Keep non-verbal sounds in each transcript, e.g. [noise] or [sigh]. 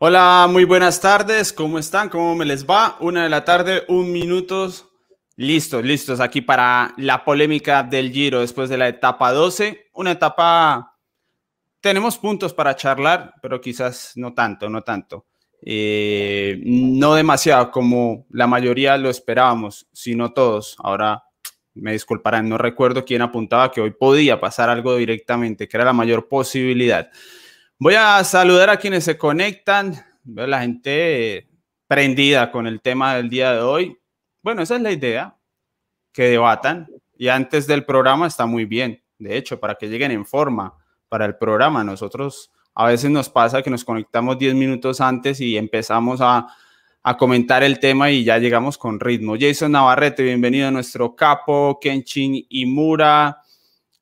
Hola, muy buenas tardes. ¿Cómo están? ¿Cómo me les va? Una de la tarde, un minuto. Listos, listos aquí para la polémica del Giro después de la etapa 12. Una etapa, tenemos puntos para charlar, pero quizás no tanto, no tanto. Eh, no demasiado como la mayoría lo esperábamos, sino todos. Ahora me disculparán, no recuerdo quién apuntaba que hoy podía pasar algo directamente, que era la mayor posibilidad. Voy a saludar a quienes se conectan. La gente prendida con el tema del día de hoy. Bueno, esa es la idea, que debatan. Y antes del programa está muy bien, de hecho, para que lleguen en forma para el programa. Nosotros a veces nos pasa que nos conectamos 10 minutos antes y empezamos a, a comentar el tema y ya llegamos con ritmo. Jason Navarrete, bienvenido a nuestro capo, Kenshin Imura,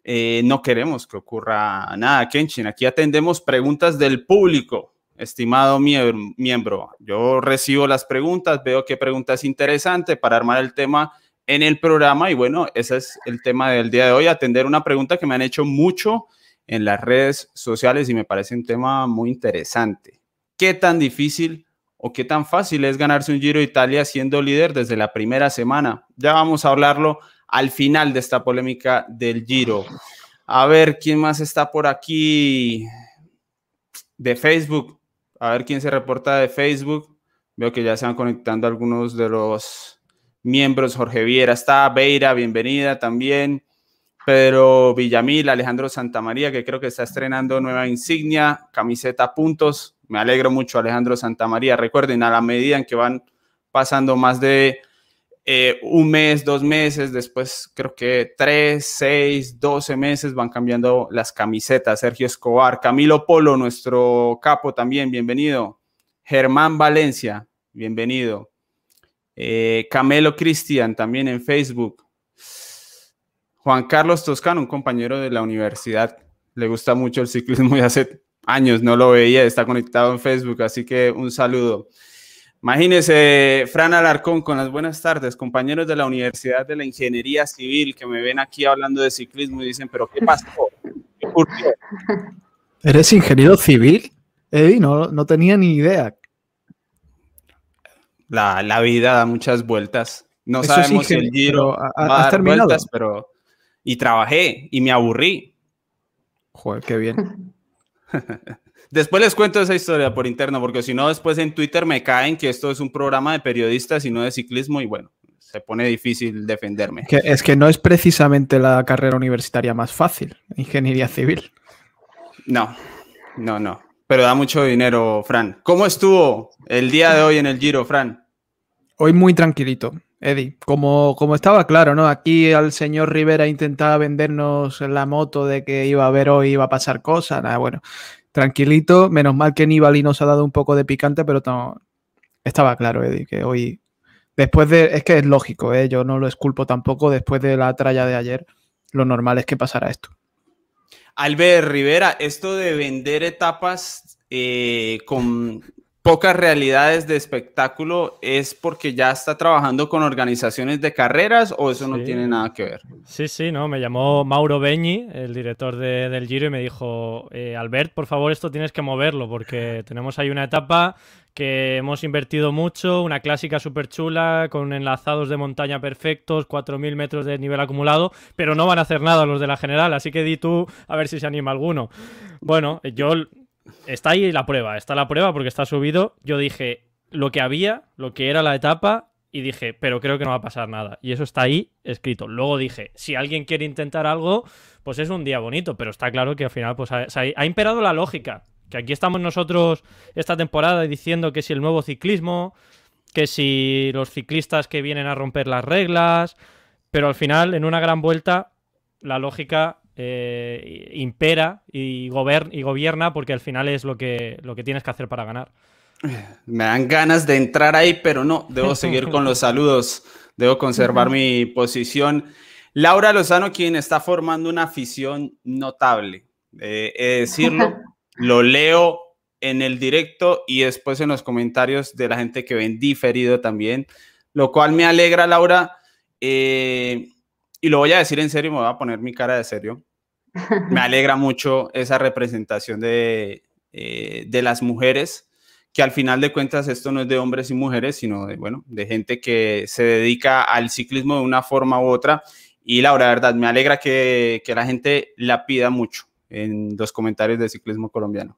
eh, no queremos que ocurra nada, Kenshin. Aquí atendemos preguntas del público, estimado miembro. Yo recibo las preguntas, veo qué pregunta es interesante para armar el tema en el programa y bueno, ese es el tema del día de hoy, atender una pregunta que me han hecho mucho en las redes sociales y me parece un tema muy interesante. ¿Qué tan difícil o qué tan fácil es ganarse un Giro de Italia siendo líder desde la primera semana? Ya vamos a hablarlo al final de esta polémica del Giro. A ver, ¿quién más está por aquí de Facebook? A ver quién se reporta de Facebook. Veo que ya se van conectando algunos de los miembros. Jorge Viera está, Beira, bienvenida también. Pedro Villamil, Alejandro Santamaría, que creo que está estrenando nueva insignia, camiseta puntos. Me alegro mucho, Alejandro Santamaría. Recuerden, a la medida en que van pasando más de eh, un mes, dos meses, después creo que tres, seis, doce meses van cambiando las camisetas. Sergio Escobar, Camilo Polo, nuestro capo también, bienvenido. Germán Valencia, bienvenido. Eh, Camelo Cristian, también en Facebook. Juan Carlos Toscano, un compañero de la universidad, le gusta mucho el ciclismo y hace años no lo veía, está conectado en Facebook, así que un saludo. Imagínese, Fran Alarcón, con las buenas tardes, compañeros de la Universidad de la Ingeniería Civil que me ven aquí hablando de ciclismo y dicen, pero ¿qué pasó? ¿Qué ocurrió? ¿Eres ingeniero civil? Eddie, no, no tenía ni idea. La, la vida da muchas vueltas. No sabemos si el giro va a dar vueltas, pero... Y trabajé y me aburrí. Joder, qué bien. [laughs] Después les cuento esa historia por interno, porque si no, después en Twitter me caen que esto es un programa de periodistas y no de ciclismo, y bueno, se pone difícil defenderme. es que no es precisamente la carrera universitaria más fácil, ingeniería civil. No, no, no. Pero da mucho dinero, Fran. ¿Cómo estuvo el día de hoy en el Giro, Fran? Hoy muy tranquilito, Eddie. Como, como estaba claro, ¿no? Aquí al señor Rivera intentaba vendernos la moto de que iba a haber hoy, iba a pasar cosas. Nada, bueno, tranquilito. Menos mal que Nibali nos ha dado un poco de picante, pero estaba claro, Eddie, que hoy, después de, es que es lógico, ¿eh? yo no lo esculpo tampoco, después de la tralla de ayer, lo normal es que pasara esto. Albert Rivera, esto de vender etapas eh, con pocas realidades de espectáculo es porque ya está trabajando con organizaciones de carreras o eso no tiene nada que ver? Sí, sí, no, me llamó Mauro Beñi, el director del Giro, y me dijo, eh, Albert, por favor, esto tienes que moverlo porque [laughs] tenemos ahí una etapa que hemos invertido mucho, una clásica súper chula, con enlazados de montaña perfectos, 4.000 metros de nivel acumulado, pero no van a hacer nada los de la general, así que di tú a ver si se anima alguno. Bueno, yo está ahí la prueba, está la prueba porque está subido. Yo dije lo que había, lo que era la etapa, y dije, pero creo que no va a pasar nada. Y eso está ahí escrito. Luego dije, si alguien quiere intentar algo, pues es un día bonito, pero está claro que al final pues ha, ha imperado la lógica. Que aquí estamos nosotros esta temporada diciendo que si el nuevo ciclismo, que si los ciclistas que vienen a romper las reglas, pero al final en una gran vuelta la lógica eh, impera y, y gobierna porque al final es lo que, lo que tienes que hacer para ganar. [laughs] Me dan ganas de entrar ahí, pero no, debo [laughs] seguir con los saludos, debo conservar mi posición. Laura Lozano, quien está formando una afición notable, eh, decirlo, [laughs] lo leo en el directo y después en los comentarios de la gente que ven diferido también, lo cual me alegra, Laura. Eh, y lo voy a decir en serio, me voy a poner mi cara de serio. Me [laughs] alegra mucho esa representación de, eh, de las mujeres que al final de cuentas esto no es de hombres y mujeres, sino de, bueno, de gente que se dedica al ciclismo de una forma u otra. Y la verdad, me alegra que, que la gente la pida mucho en los comentarios de ciclismo colombiano.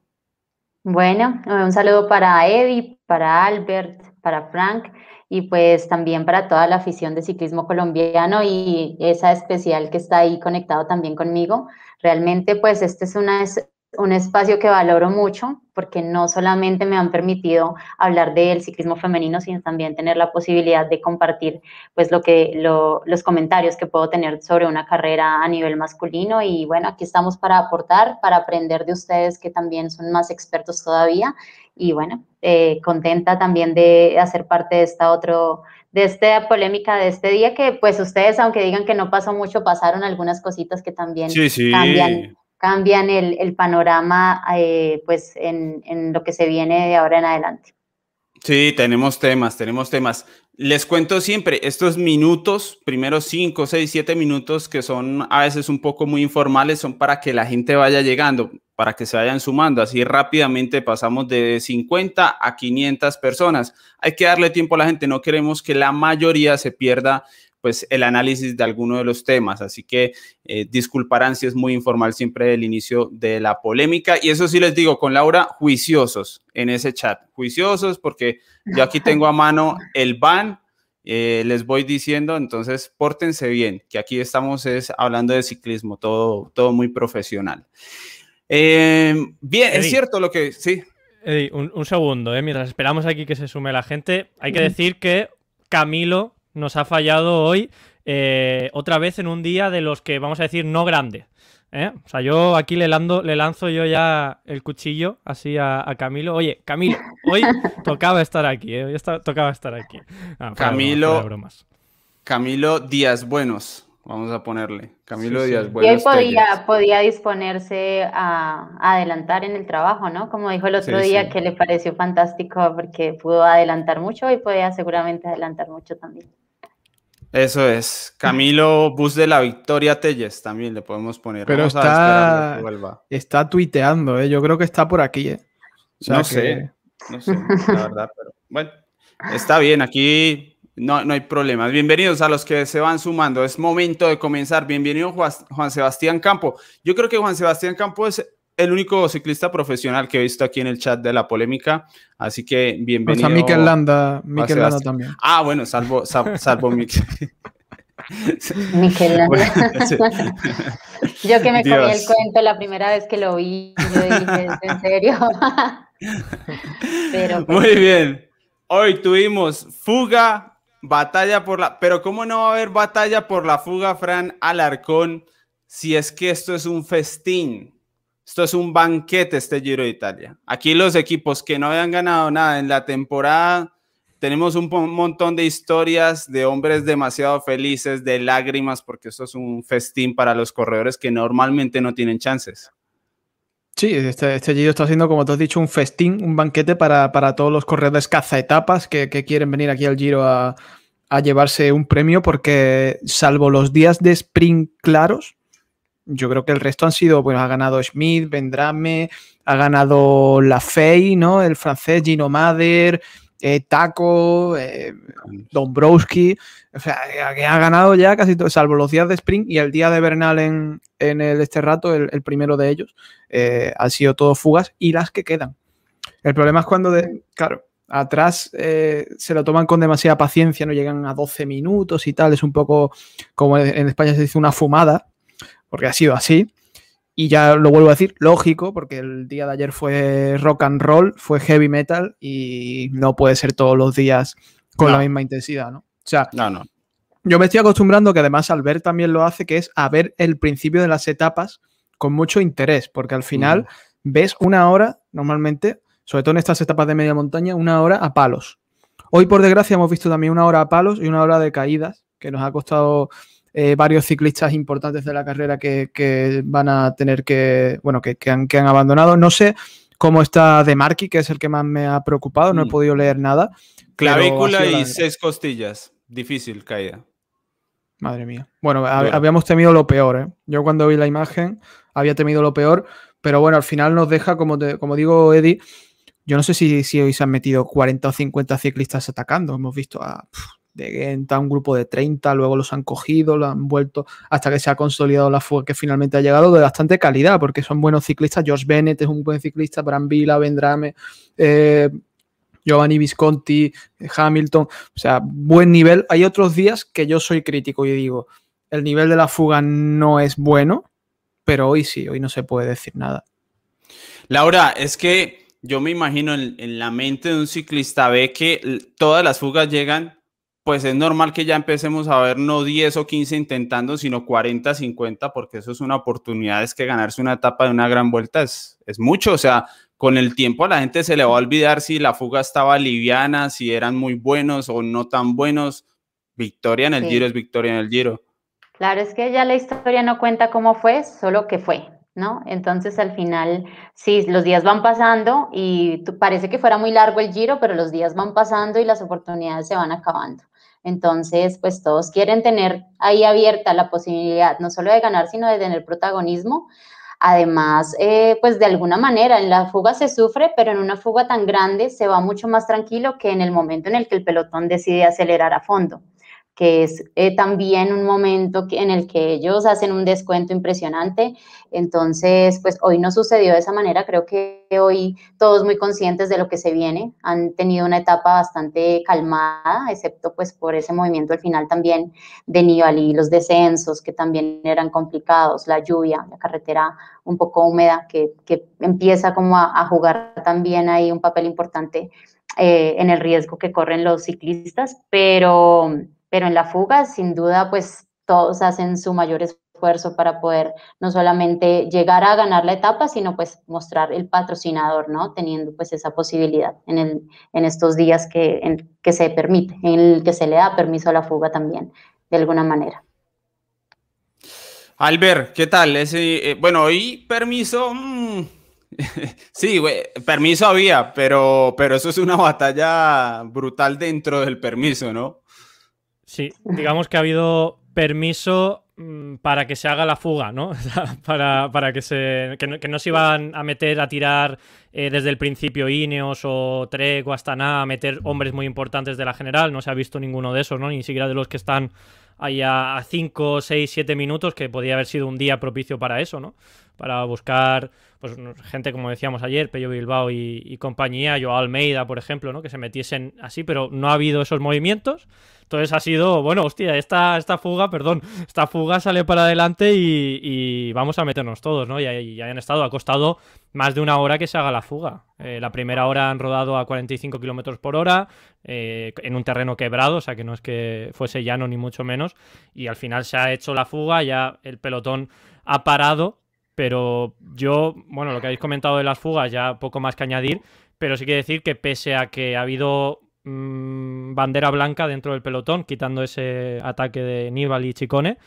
Bueno, un saludo para Eddie, para Albert, para Frank y pues también para toda la afición de ciclismo colombiano y esa especial que está ahí conectado también conmigo. Realmente pues este es una, un espacio que valoro mucho porque no solamente me han permitido hablar del ciclismo femenino, sino también tener la posibilidad de compartir pues lo que los comentarios que puedo tener sobre una carrera a nivel masculino y bueno, aquí estamos para aportar, para aprender de ustedes que también son más expertos todavía y bueno, eh, contenta también de hacer parte de esta otro de esta polémica de este día que pues ustedes aunque digan que no pasó mucho pasaron algunas cositas que también cambian cambian el, el panorama eh, pues en, en lo que se viene de ahora en adelante. Sí, tenemos temas, tenemos temas. Les cuento siempre, estos minutos, primeros 5, 6, 7 minutos que son a veces un poco muy informales, son para que la gente vaya llegando, para que se vayan sumando. Así rápidamente pasamos de 50 a 500 personas. Hay que darle tiempo a la gente, no queremos que la mayoría se pierda pues el análisis de alguno de los temas. Así que eh, disculparán si es muy informal siempre el inicio de la polémica. Y eso sí les digo, con Laura, juiciosos en ese chat, juiciosos porque yo aquí [laughs] tengo a mano el ban. Eh, les voy diciendo, entonces pórtense bien, que aquí estamos es hablando de ciclismo, todo, todo muy profesional. Eh, bien, es cierto lo que sí. un, un, segundo, mientras esperamos aquí que se sume la gente, hay que decir que Camilo nos ha fallado hoy eh, otra vez en un día de los que vamos a decir no grande. ¿eh? O sea, yo aquí le, le lanzo yo ya el cuchillo así a, Camilo. Oye, Camilo, hoy [laughs] tocaba estar aquí, ¿eh? hoy tocaba estar aquí. Ah, Camilo, Camilo Díaz Buenos. Vamos a ponerle. Camilo Díaz Buenos. Y podía, podía disponerse a, adelantar en el trabajo, ¿no? Como dijo el otro día, que le pareció fantástico porque pudo adelantar mucho y podía seguramente adelantar mucho también. Eso es. Camilo Bus de la Victoria Telles también le podemos poner. Pero está, está tuiteando, ¿eh? yo creo que está por aquí. ¿eh? no sé, no sé, la verdad, pero bueno, está bien. Aquí no, no hay problemas. Bienvenidos a los que se van sumando. Es momento de comenzar. Bienvenido Juan Sebastián Campo. Yo creo que Juan Sebastián Campo es el único ciclista profesional que he visto aquí en el chat de la polémica, así que bienvenido. O sea, Mikel Landa, Mikel Landa también. Ah, bueno, salvo, salvo, salvo Mikel. [laughs] Landa. [laughs] Yo que me comí el cuento la primera vez que lo vi, yo dije, ¿en serio? [laughs] Pero, pues Muy bien. Hoy tuvimos fuga, batalla por la... Pero ¿cómo no va a haber batalla por la fuga, Fran Alarcón, si es que esto es un festín? Esto es un banquete este Giro de Italia. Aquí los equipos que no habían ganado nada en la temporada, tenemos un montón de historias de hombres demasiado felices, de lágrimas, porque esto es un festín para los corredores que normalmente no tienen chances. Sí, este, este Giro está siendo, como tú has dicho, un festín, un banquete para, todos los corredores cazaetapas que, que quieren venir aquí al Giro a, a llevarse un premio, porque salvo los días de sprint claros, yo creo que el resto han sido, bueno, ha ganado Schmidt, Vendrame, ha ganado Lafay, ¿no? El francés Gino Mader, eh, Taco, eh, Dombrowski, o sea, ha ganado ya casi todo, salvo los días de sprint y el día de Bernal en, en el, este rato, el, primero de ellos, eh, han sido todos fugas y las que quedan. El problema es cuando, de, claro, atrás se lo toman con demasiada paciencia, no llegan a 12 minutos y tal, es un poco como en España se dice una fumada, porque ha sido así. Y ya lo vuelvo a decir, lógico, porque el día de ayer fue rock and roll, fue heavy metal y no puede ser todos los días con la misma intensidad, ¿no? O sea, no, no. yo me estoy acostumbrando que además Albert también lo hace, que es a ver el principio de las etapas con mucho interés, porque al final ves una hora, normalmente, sobre todo en estas etapas de media montaña, una hora a palos. Hoy, por desgracia, hemos visto también una hora a palos y una hora de caídas, que nos ha costado eh, varios ciclistas importantes de la carrera que, van a tener que, bueno, que, han, que han abandonado. No sé cómo está De Marqui, que es el que más me ha preocupado, no he mm. podido leer nada. Clavícula y seis costillas, difícil caída. Madre mía. Bueno, habíamos temido lo peor, ¿eh? Yo cuando vi la imagen había temido lo peor, pero bueno, al final nos deja, como, como digo, Eddie, yo no sé si, si hoy se han metido 40 o 50 ciclistas atacando. Hemos visto a Gent a un grupo de 30, luego los han cogido, lo han vuelto hasta que se ha consolidado la fuga que finalmente ha llegado de bastante calidad, porque son buenos ciclistas. George Bennett es un buen ciclista, Bram Vila, Vendrame, eh, Giovanni Visconti, Hamilton, o sea, buen nivel. Hay otros días que yo soy crítico y digo, el nivel de la fuga no es bueno, pero hoy sí, hoy no se puede decir nada. Laura, es que yo me imagino en, en la mente de un ciclista, ve que todas las fugas llegan pues es normal que ya empecemos a ver no 10 o 15 intentando, sino 40, 50, porque eso es una oportunidad, es que ganarse una etapa de una gran vuelta es, es mucho, o sea, con el tiempo a la gente se le va a olvidar si la fuga estaba liviana, si eran muy buenos o no tan buenos. Victoria en el Giro es victoria en el Giro. Claro, es que ya la historia no cuenta cómo fue, solo que fue. ¿no? Entonces al final, sí, los días van pasando y parece que fuera muy largo el giro, pero los días van pasando y las oportunidades se van acabando. Entonces, pues todos quieren tener ahí abierta la posibilidad no solo de ganar, sino de tener protagonismo. Además, eh, pues de alguna manera en la fuga se sufre, pero en una fuga tan grande se va mucho más tranquilo que en el momento en el que el pelotón decide acelerar a fondo que es eh, también un momento en el que ellos hacen un descuento impresionante. Entonces, pues hoy no sucedió de esa manera. Creo que hoy todos muy conscientes de lo que se viene. Han tenido una etapa bastante calmada, excepto pues por ese movimiento al final también de Nibali, los descensos que también eran complicados, la lluvia, la carretera un poco húmeda que, que empieza como a, jugar también ahí un papel importante eh, en el riesgo que corren los ciclistas, pero pero en la fuga, sin duda, pues todos hacen su mayor esfuerzo para poder no solamente llegar a ganar la etapa, sino pues mostrar el patrocinador, ¿no? Teniendo pues esa posibilidad en, el, en estos días que, que se permite, en el que se le da permiso a la fuga también, de alguna manera. Albert, ¿qué tal? Ese, eh, bueno, hoy permiso, mm, [laughs] sí, permiso había, pero, pero eso es una batalla brutal dentro del permiso, ¿no? Sí, digamos que ha habido permiso mm, para que se haga la fuga, ¿no? [laughs] para, para, que, se, que no, se iban a meter a tirar eh, desde el principio Ineos o Trek o Astana a meter hombres muy importantes de la general. No se ha visto ninguno de esos, ¿no? Ni siquiera de los que están ahí a 5, 6, 7 minutos, que podría haber sido un día propicio para eso, ¿no? Para buscar pues, gente, como decíamos ayer, Pello Bilbao y, y compañía, Joao Almeida, por ejemplo, ¿no? Que se metiesen así, pero no ha habido esos movimientos. Entonces ha sido, bueno, hostia, esta, esta fuga, perdón, esta fuga sale para adelante y, vamos a meternos todos, ¿no? Y, ya han estado, ha costado más de una hora que se haga la fuga. Eh, la primera hora han rodado a 45 kilómetros por hora, eh, en un terreno quebrado, o sea que no es que fuese llano ni mucho menos. Y al final se ha hecho la fuga, ya el pelotón ha parado, pero yo, bueno, lo que habéis comentado de las fugas, ya poco más que añadir, pero sí que decir que pese a que ha habido Mm, bandera blanca dentro del pelotón, quitando ese ataque de Nibali y Chicone.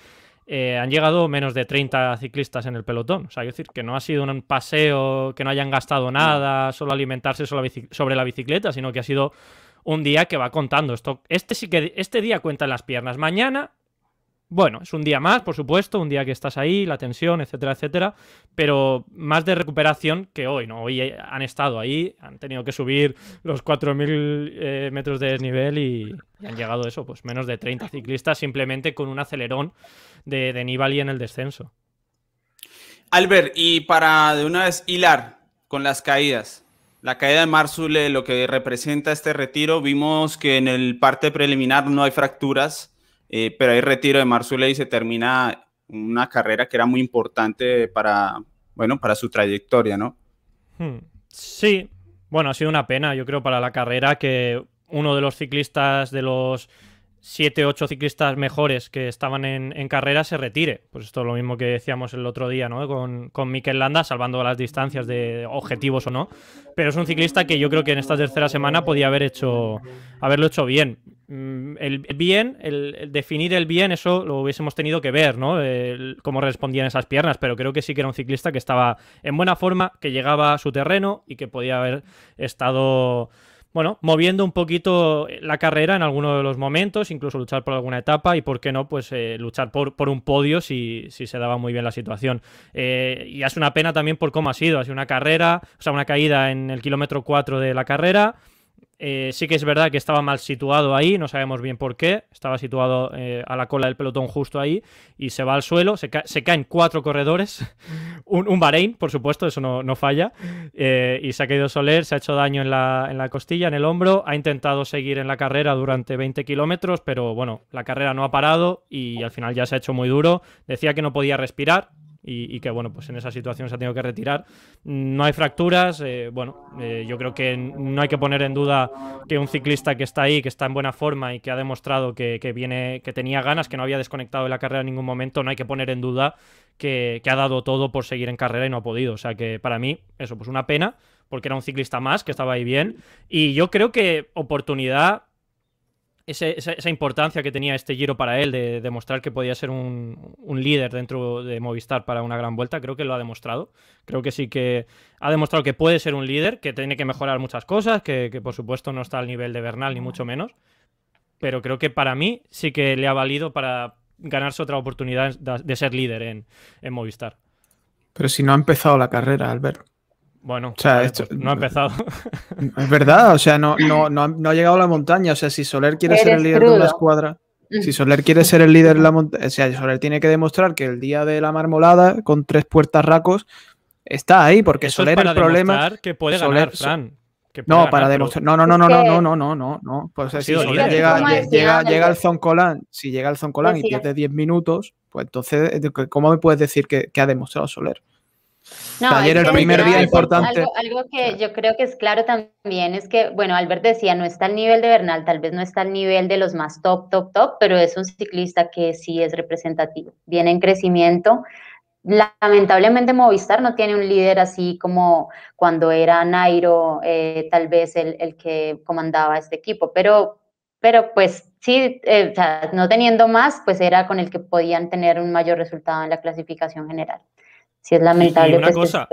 Eh, han llegado menos de 30 ciclistas en el pelotón. O sea, decir que no ha sido un paseo, que no hayan gastado nada, solo alimentarse sobre la bicicleta, sino que ha sido un día que va contando. Esto, este sí que este día cuenta en las piernas. Mañana bueno, es un día más, por supuesto, un día que estás ahí, la tensión, etcétera, etcétera, pero más de recuperación que hoy, ¿no? Hoy han estado ahí, han tenido que subir los 4.000 eh, metros de desnivel y, han llegado eso, pues menos de 30 ciclistas simplemente con un acelerón de, de Nibali en el descenso. Albert, y para de una vez hilar con las caídas, la caída de Marsule, lo que representa este retiro, vimos que en el parte preliminar no hay fracturas, eh, pero hay retiro de Marzule y se termina una carrera que era muy importante para, bueno, para su trayectoria, ¿no? Hmm. Sí, bueno, ha sido una pena, yo creo, para la carrera que uno de los ciclistas de los siete, ocho ciclistas mejores que estaban en, carrera se retire. Pues esto es lo mismo que decíamos el otro día, ¿no? Con, con Mikel Landa, salvando las distancias de objetivos o no. Pero es un ciclista que yo creo que en esta tercera semana podía haber hecho, haberlo hecho bien. Mm, el bien, el, definir el bien, eso lo hubiésemos tenido que ver, ¿no? cómo respondían esas piernas, pero creo que sí que era un ciclista que estaba en buena forma, que llegaba a su terreno y que podía haber estado bueno, moviendo un poquito la carrera en alguno de los momentos, incluso luchar por alguna etapa y, ¿por qué no? Pues eh, luchar por, un podio si, si, se daba muy bien la situación. Eh, y es una pena también por cómo ha sido. Ha sido una carrera, o sea, una caída en el kilómetro 4 de la carrera. Eh, sí que es verdad que estaba mal situado ahí, no sabemos bien por qué. Estaba situado eh, a la cola del pelotón justo ahí y se va al suelo. Se, ca se caen cuatro corredores. [laughs] un, un, Bahrein, por supuesto, eso no, no falla. Eh, y se ha caído Soler, se ha hecho daño en la, en la, costilla, en el hombro. Ha intentado seguir en la carrera durante 20 kilómetros, pero bueno, la carrera no ha parado y al final ya se ha hecho muy duro. Decía que no podía respirar, y, que bueno, pues en esa situación se ha tenido que retirar. No hay fracturas, eh, bueno, eh, yo creo que no hay que poner en duda que un ciclista que está ahí, que está en buena forma y que ha demostrado que, que viene, que tenía ganas, que no había desconectado de la carrera en ningún momento, no hay que poner en duda que, que ha dado todo por seguir en carrera y no ha podido. O sea que para mí, eso, pues una pena, porque era un ciclista más, que estaba ahí bien. Y yo creo que oportunidad esa, importancia que tenía este giro para él de demostrar que podía ser un, líder dentro de Movistar para una gran vuelta, creo que lo ha demostrado. Creo que sí que ha demostrado que puede ser un líder, que tiene que mejorar muchas cosas, que, por supuesto no está al nivel de Bernal ni mucho menos. Pero creo que para mí sí que le ha valido para ganarse otra oportunidad de, ser líder en Movistar. Pero si no ha empezado la carrera, Albert. Bueno, o sea, esto, pues no ha empezado. [laughs] Es verdad, o sea, no, no, no, ha, no, ha, llegado a la montaña. O sea, si Soler quiere Eres ser el líder crudo. de una escuadra, si Soler quiere ser el líder de la montaña, o sea, Soler tiene que demostrar que el día de la marmolada, con tres puertas racos, está ahí, porque Eso Soler es para el problema. que puede ganar, Fran. Que no, ganar, para demostrar. No, no, no, no, no, no, no, no, no, no. Pues si Soler llega, llega, llega al Zoncolan, si llega al Zoncolan y pierde 10 minutos, pues entonces, ¿cómo me puedes decir que, que ha demostrado Soler? No, ayer el primer día importante. Algo, algo, que yo creo que es claro también es que, bueno, Albert decía, no está al nivel de Bernal, tal vez no está al nivel de los más top, top, top, pero es un ciclista que sí es representativo, viene en crecimiento. Lamentablemente Movistar no tiene un líder así como cuando era Nairo, eh, tal vez el, el, que comandaba este equipo, pero, pero pues sí, eh, o sea, no teniendo más, pues era con el que podían tener un mayor resultado en la clasificación general si es lamentable. Y una cosa,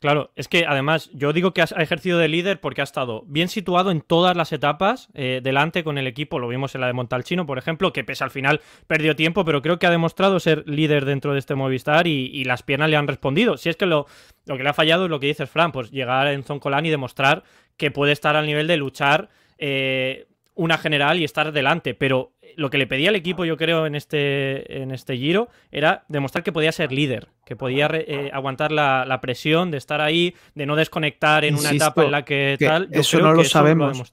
claro, es que además yo digo que ha ejercido de líder porque ha estado bien situado en todas las etapas, eh, delante con el equipo, lo vimos en la de Montalcino, por ejemplo, que pese al final perdió tiempo, pero creo que ha demostrado ser líder dentro de este Movistar y, y las piernas le han respondido. Si es que lo, lo, que le ha fallado es lo que dices, Fran, pues llegar en Zoncolan y demostrar que puede estar al nivel de luchar eh, una general y estar delante, pero lo que le pedía al equipo, yo creo, en este, en este giro, era demostrar que podía ser líder, que podía eh, aguantar la, la, presión de estar ahí, de no desconectar en Insisto, una etapa en la que, que tal. Yo eso no lo sabemos. Lo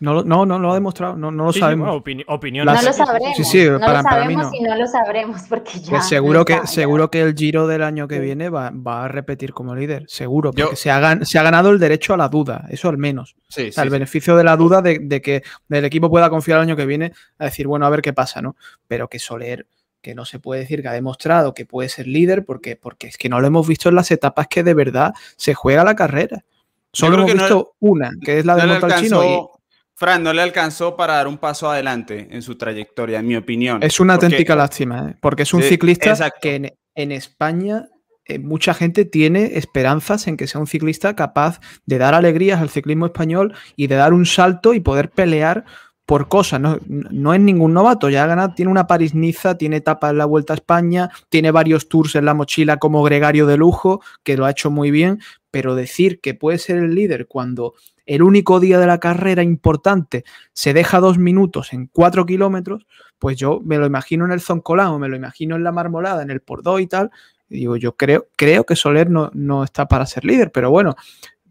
no, no, no, lo ha demostrado, no, no lo sí, sabemos. Sí, opini opinión. No lo sabremos. Sí, sí, no para, lo sabemos para mí no. y no lo sabremos porque ya. Pues seguro, que, seguro que el giro del año que viene va, va a repetir como líder, seguro, porque Yo, se, ha, se, ha, ganado el derecho a la duda, eso al menos. Sí, o sea, el beneficio de la duda de, de, que el equipo pueda confiar el año que viene a decir, bueno, a ver qué pasa, ¿no? Pero que Soler que no se puede decir que ha demostrado que puede ser líder porque, porque es que no lo hemos visto en las etapas que de verdad se juega la carrera. Solo hemos visto no, una, que es la de no Montalcino. Fran, no le alcanzó para dar un paso adelante en su trayectoria, en mi opinión. Es una auténtica lástima, ¿eh? porque es un sí, ciclista exacto. que en, en España eh, mucha gente tiene esperanzas en que sea un ciclista capaz de dar alegrías al ciclismo español y de dar un salto y poder pelear por cosas, no, es ningún novato, ya ha ganado, tiene una París-Niza, tiene etapa en la Vuelta a España, tiene varios tours en la mochila como gregario de lujo, que lo ha hecho muy bien, pero decir que puede ser el líder cuando el único día de la carrera importante se deja dos minutos en cuatro kilómetros, pues yo me lo imagino en el Zoncolán o me lo imagino en la Marmolada, en el Pordó y tal, digo, yo creo, creo que Soler no, no está para ser líder, pero bueno,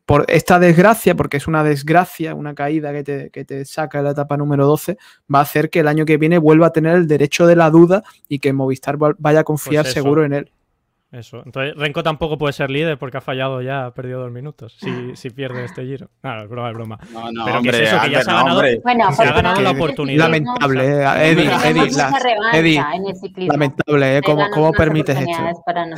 por esta desgracia, porque es una desgracia, una caída que te, que te, saca de la etapa número 12, va a hacer que el año que viene vuelva a tener el derecho de la duda y que Movistar vaya a confiar pues seguro en él. Eso. Entonces, Renko tampoco puede ser líder porque ha fallado ya, ha perdido dos minutos. Si, si pierde este giro. No, es broma, es broma. No, no, Pero hombre, que es eso, que ya se ha ganado, bueno, se ha ganado la oportunidad. Lamentable, eh. Eddie, Eddie, la, Eddie lamentable, ¿eh? ¿Cómo, cómo permites esto? Para no.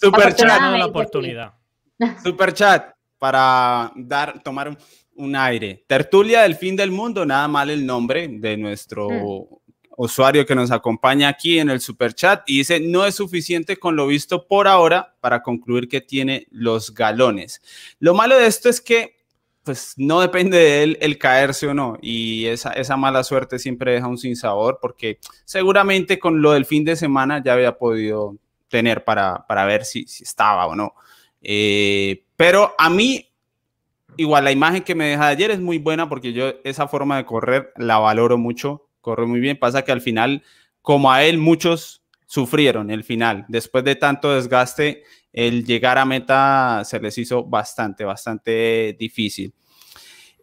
Super chat. la oportunidad. [laughs] Super chat para dar, tomar un, un, aire. Tertulia del fin del mundo, nada mal el nombre de nuestro. Mm usuario que nos acompaña aquí en el super chat y dice, no es suficiente con lo visto por ahora para concluir que tiene los galones. Lo malo de esto es que pues no depende de él el caerse o no. Y esa, esa mala suerte siempre deja un sinsabor porque seguramente con lo del fin de semana ya había podido tener para, para ver si, si estaba o no. Eh, pero a mí, igual la imagen que me deja de ayer es muy buena porque yo esa forma de correr la valoro mucho. Corre muy bien. Pasa que al final, como a él, muchos sufrieron el final. Después de tanto desgaste, el llegar a meta se les hizo bastante, bastante difícil.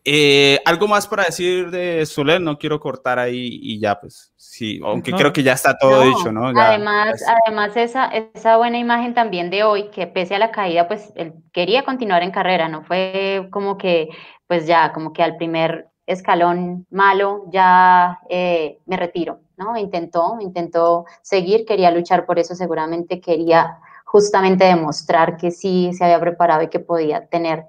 Eh, algo más para decir de Soler, no quiero cortar ahí y ya, pues sí, aunque creo que ya está todo dicho, ¿no? además, además esa, esa buena imagen también de hoy, que pese a la caída, pues él quería continuar en carrera, no fue como que, pues ya, como que al primer escalón malo ya eh, me retiro, ¿no? Intentó, intentó seguir, quería luchar por eso, seguramente quería justamente demostrar que sí se había preparado y que podía tener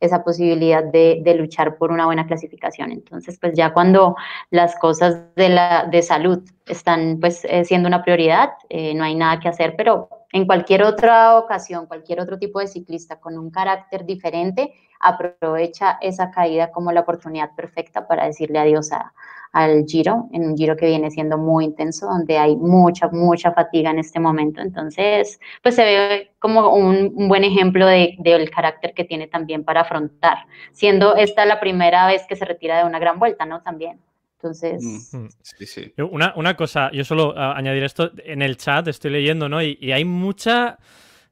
esa posibilidad de, luchar por una buena clasificación. Entonces, pues ya cuando las cosas de, la, salud están pues eh, siendo una prioridad, eh, no hay nada que hacer, pero en cualquier otra ocasión, cualquier otro tipo de ciclista con un carácter diferente, aprovecha esa caída como la oportunidad perfecta para decirle adiós a, al Giro, en un Giro que viene siendo muy intenso, donde hay mucha, mucha fatiga en este momento. Entonces, pues se ve como un, buen ejemplo del de, carácter que tiene también para afrontar, siendo esta la primera vez que se retira de una gran vuelta, ¿no? También. Entonces. Sí, sí. Una, una, cosa, yo solo añadir esto, en el chat estoy leyendo, ¿no? Y, y, hay mucha.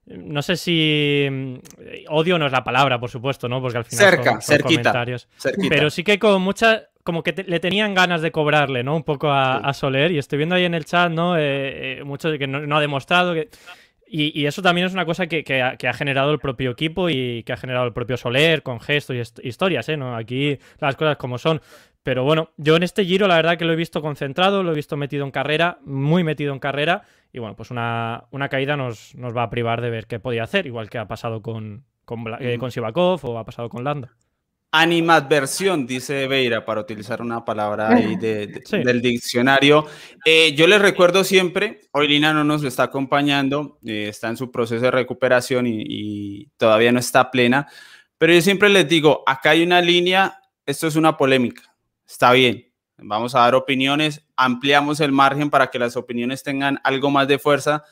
No sé si. Mm, odio no es la palabra, por supuesto, ¿no? Porque al final. Cerca, son, comentarios. Pero sí que con mucha como que le tenían ganas de cobrarle, ¿no? Un poco a, Soler. Y estoy viendo ahí en el chat, ¿no? Eh, eh, mucho que no, ha demostrado que. Y, eso también es una cosa que, ha, generado el propio equipo y que ha generado el propio Soler con gestos y historias, ¿eh? ¿no? Aquí las cosas como son. Pero bueno, yo en este giro la verdad que lo he visto concentrado, lo he visto metido en carrera, muy metido en carrera. Y bueno, pues una, una caída nos, nos, va a privar de ver qué podía hacer, igual que ha pasado con, con, eh, con Sivakov o ha pasado con Landa. Animadversión, dice Beira, para utilizar una palabra ahí del diccionario. Eh, yo les recuerdo siempre, hoy Lina no nos está acompañando, eh, está en su proceso de recuperación y, todavía no está plena, pero yo siempre les digo, acá hay una línea, esto es una polémica, está bien, vamos a dar opiniones, ampliamos el margen para que las opiniones tengan algo más de fuerza,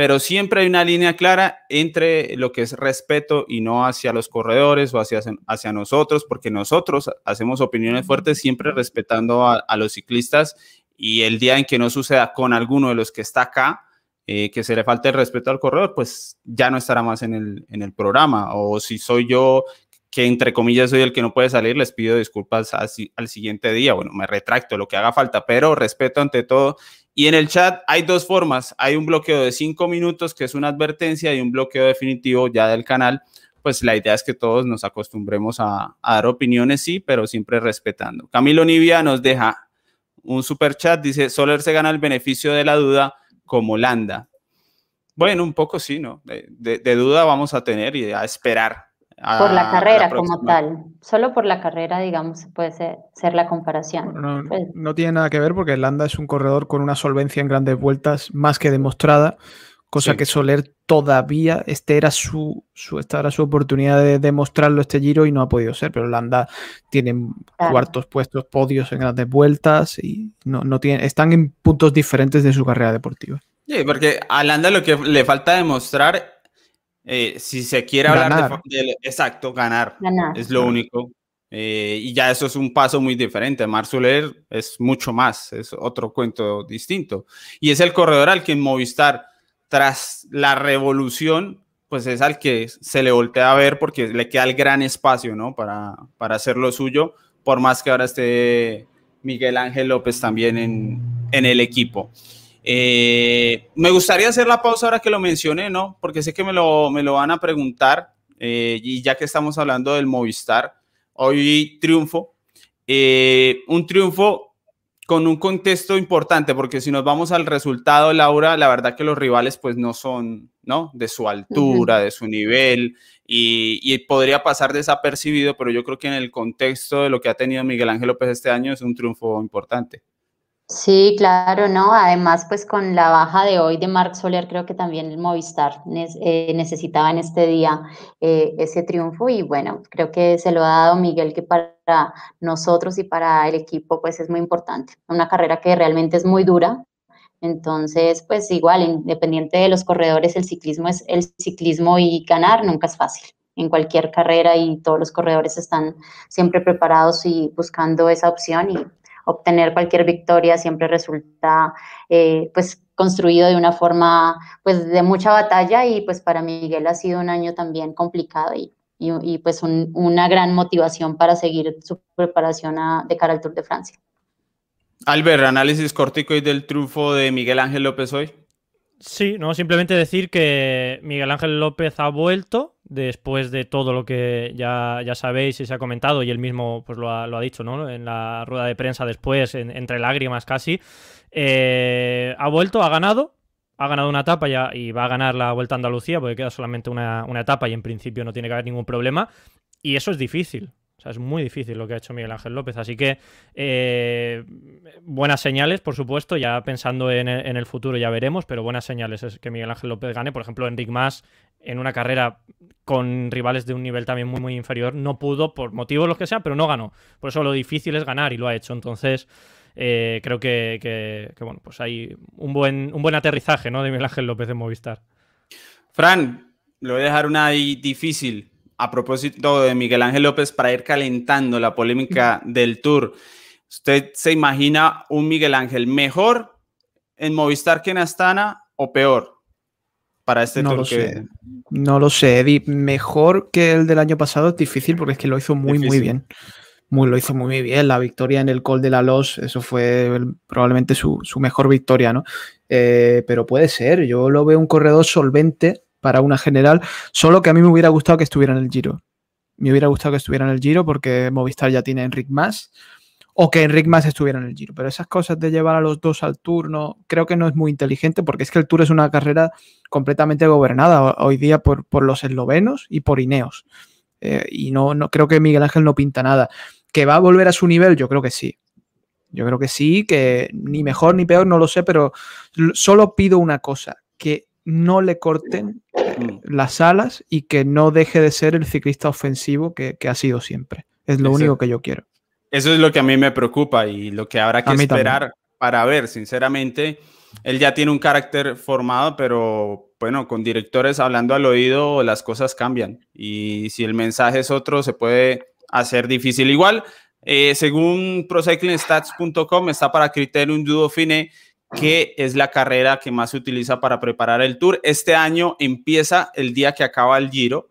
pero siempre hay una línea clara entre lo que es respeto y no hacia los corredores o hacia, hacia nosotros, porque nosotros hacemos opiniones fuertes siempre respetando a, los ciclistas y el día en que no suceda con alguno de los que está acá, eh, que se le falte el respeto al corredor, pues ya no estará más en el, en el programa. O si soy yo que entre comillas soy el que no puede salir, les pido disculpas al siguiente día. Bueno, me retracto lo que haga falta, pero respeto ante todo y en el chat hay dos formas. Hay un bloqueo de cinco minutos, que es una advertencia, y un bloqueo definitivo ya del canal. Pues la idea es que todos nos acostumbremos a, dar opiniones, sí, pero siempre respetando. Camilo Nivia nos deja un super chat, dice, Soler se gana el beneficio de la duda como Landa. Bueno, un poco sí, ¿no? de duda vamos a tener y a esperar por la carrera como tal, solo por la carrera, digamos, puede ser, la comparación. Pues no, tiene nada que ver porque Landa es un corredor con una solvencia en grandes vueltas más que demostrada, cosa que Soler todavía, este era su, su, esta era su oportunidad de demostrarlo este giro y no ha podido ser, pero Landa tiene cuartos puestos, podios en grandes vueltas y no, no tiene, están en puntos diferentes de su carrera deportiva. Sí, porque a Landa lo que le falta demostrar eh, si se quiere hablar de, exacto, ganar, es lo único. Eh, y ya eso es un paso muy diferente. Marzuler es mucho más, es otro cuento distinto. Y es el corredor al que en Movistar, tras la revolución, pues es al que se le voltea a ver porque le queda el gran espacio, ¿no? Para, para hacer lo suyo, por más que ahora esté Miguel Ángel López también en, en el equipo. Eh, me gustaría hacer la pausa ahora que lo mencioné, ¿no? Porque sé que me lo, me lo van a preguntar eh, y ya que estamos hablando del Movistar, hoy triunfo, eh, un triunfo con un contexto importante, porque si nos vamos al resultado, Laura, la verdad que los rivales pues no son, ¿no? De su altura, de su nivel, y, y, podría pasar desapercibido, pero yo creo que en el contexto de lo que ha tenido Miguel Ángel López este año es un triunfo importante. Sí, claro, ¿no? Además, pues con la baja de hoy de Marc Soler, creo que también el Movistar eh, necesitaba en este día eh, ese triunfo y bueno, creo que se lo ha dado Miguel, que para nosotros y para el equipo pues es muy importante. Una carrera que realmente es muy dura, entonces pues igual, independiente de los corredores, el ciclismo es el ciclismo y ganar nunca es fácil en cualquier carrera y todos los corredores están siempre preparados y buscando esa opción y obtener cualquier victoria siempre resulta eh, pues construido de una forma pues de mucha batalla y pues para Miguel ha sido un año también complicado y, y, pues una gran motivación para seguir su preparación de cara al Tour de Francia. Albert, análisis cortico y del triunfo de Miguel Ángel López hoy. Sí, no, simplemente decir que Miguel Ángel López ha vuelto después de todo lo que ya, ya sabéis y se ha comentado, y él mismo pues, lo, ha, lo ha dicho ¿no? en la rueda de prensa después, entre lágrimas casi. Eh, ha vuelto, ha ganado, ha ganado una etapa ya y va a ganar la Vuelta a Andalucía porque queda solamente una, una etapa y en principio no tiene que haber ningún problema. Y eso es difícil. O sea, es muy difícil lo que ha hecho Miguel Ángel López. Así que eh, buenas señales, por supuesto, ya pensando en el, futuro ya veremos, pero buenas señales es que Miguel Ángel López gane. Por ejemplo, Enric Mas en una carrera con rivales de un nivel también muy, muy inferior no pudo, por motivos los que sea, pero no ganó. Por eso lo difícil es ganar y lo ha hecho. Entonces, eh, creo que, bueno, pues hay un buen, un buen aterrizaje ¿no? de Miguel Ángel López en Movistar. Fran, lo voy a dejar una difícil a propósito de Miguel Ángel López, para ir calentando la polémica del Tour, ¿usted se imagina un Miguel Ángel mejor en Movistar que en Astana o peor para este no Tour? Lo sé. No lo sé, Eddie. Mejor que el del año pasado es difícil porque es que lo hizo muy, muy bien. Muy, lo hizo muy bien. La victoria en el Col de la Los, eso fue probablemente su, mejor victoria, ¿no? Eh, pero puede ser. Yo lo veo un corredor solvente para una general, solo que a mí me hubiera gustado que estuviera en el Giro. Me hubiera gustado que estuviera en el Giro porque Movistar ya tiene Enric Más o que Enric Más estuviera en el Giro. Pero esas cosas de llevar a los dos al turno, creo que no es muy inteligente porque es que el Tour es una carrera completamente gobernada hoy día por, por los eslovenos y por Ineos. Eh, y no, no creo que Miguel Ángel no pinta nada. ¿Que va a volver a su nivel? Yo creo que sí. Yo creo que sí, que ni mejor ni peor, no lo sé, pero solo pido una cosa, que no le corten mm. las alas y que no deje de ser el ciclista ofensivo que, ha sido siempre. Es lo único que yo quiero. Eso es lo que a mí me preocupa y lo que habrá que esperar para ver, sinceramente. Él ya tiene un carácter formado, pero bueno, con directores hablando al oído las cosas cambian y si el mensaje es otro se puede hacer difícil. Igual, eh, según procyclingstats.com está para Criterium Dudo Fine que es la carrera que más se utiliza para preparar el tour. Este año empieza el día que acaba el Giro.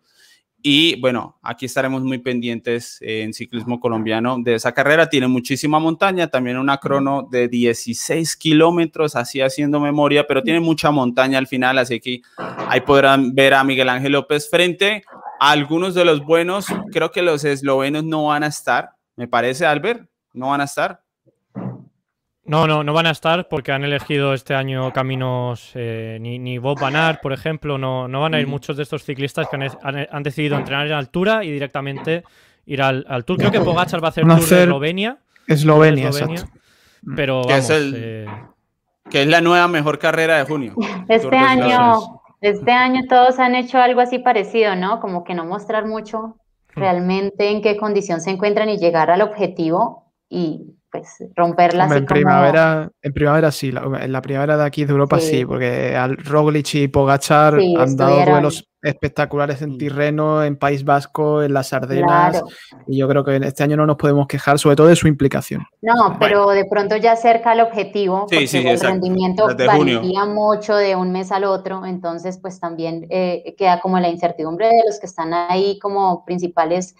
Y bueno, aquí estaremos muy pendientes en ciclismo colombiano de esa carrera. Tiene muchísima montaña, también una crono de 16 kilómetros, así haciendo memoria, pero tiene mucha montaña al final, así que ahí podrán ver a Miguel Ángel López frente a algunos de los buenos. Creo que los eslovenos no van a estar, me parece, Albert, no van a estar. No, no, no van a estar porque han elegido este año caminos, eh, ni, ni, Bob Van por ejemplo, no, no van a ir mm. muchos de estos ciclistas que han, decidido entrenar en altura y directamente ir al, Tour. Creo que Pogachar va a hacer Tour de Eslovenia. Eslovenia, exacto. Pero vamos, eh, que es la nueva mejor carrera de junio. Este año, este año todos han hecho algo así parecido, ¿no? Como que no mostrar mucho mm. realmente en qué condición se encuentran y llegar al objetivo y pues romperla en primavera en primavera sí en la primavera de aquí de Europa sí, porque al Roglic y Pogachar han dado duelos espectaculares en Tirreno en País Vasco en las Ardenas y yo creo que este año no nos podemos quejar sobre todo de su implicación. No pero de pronto ya cerca al objetivo porque el rendimiento varía mucho de un mes al otro entonces pues también eh, queda como la incertidumbre de los que están ahí como principales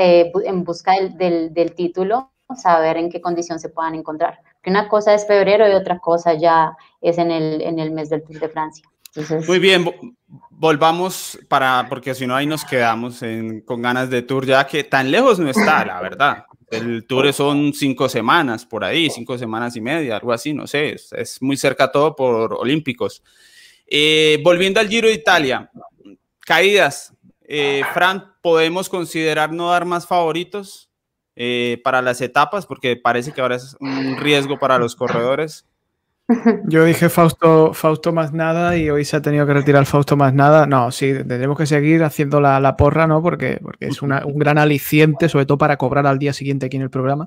eh, en busca del, del título saber en qué condición se puedan encontrar. Que una cosa es febrero y otra cosa ya es en el, en el mes del Tour de Francia. Muy bien, volvamos para, porque si no ahí nos quedamos con ganas de tour, ya que tan lejos no está, la verdad. El tour son cinco semanas por ahí, cinco semanas y media, algo así, no sé, es, muy cerca todo por Olímpicos. Eh, volviendo al Giro de Italia, caídas. Eh, Fran, ¿podemos considerar no dar más favoritos? Eh, para las etapas, porque parece que ahora es un riesgo para los corredores. Yo dije Fausto, Fausto más nada y hoy se ha tenido que retirar Fausto más nada. No, sí, tendremos que seguir haciendo la, porra, ¿no? Porque, porque es un gran aliciente, sobre todo para cobrar al día siguiente aquí en el programa.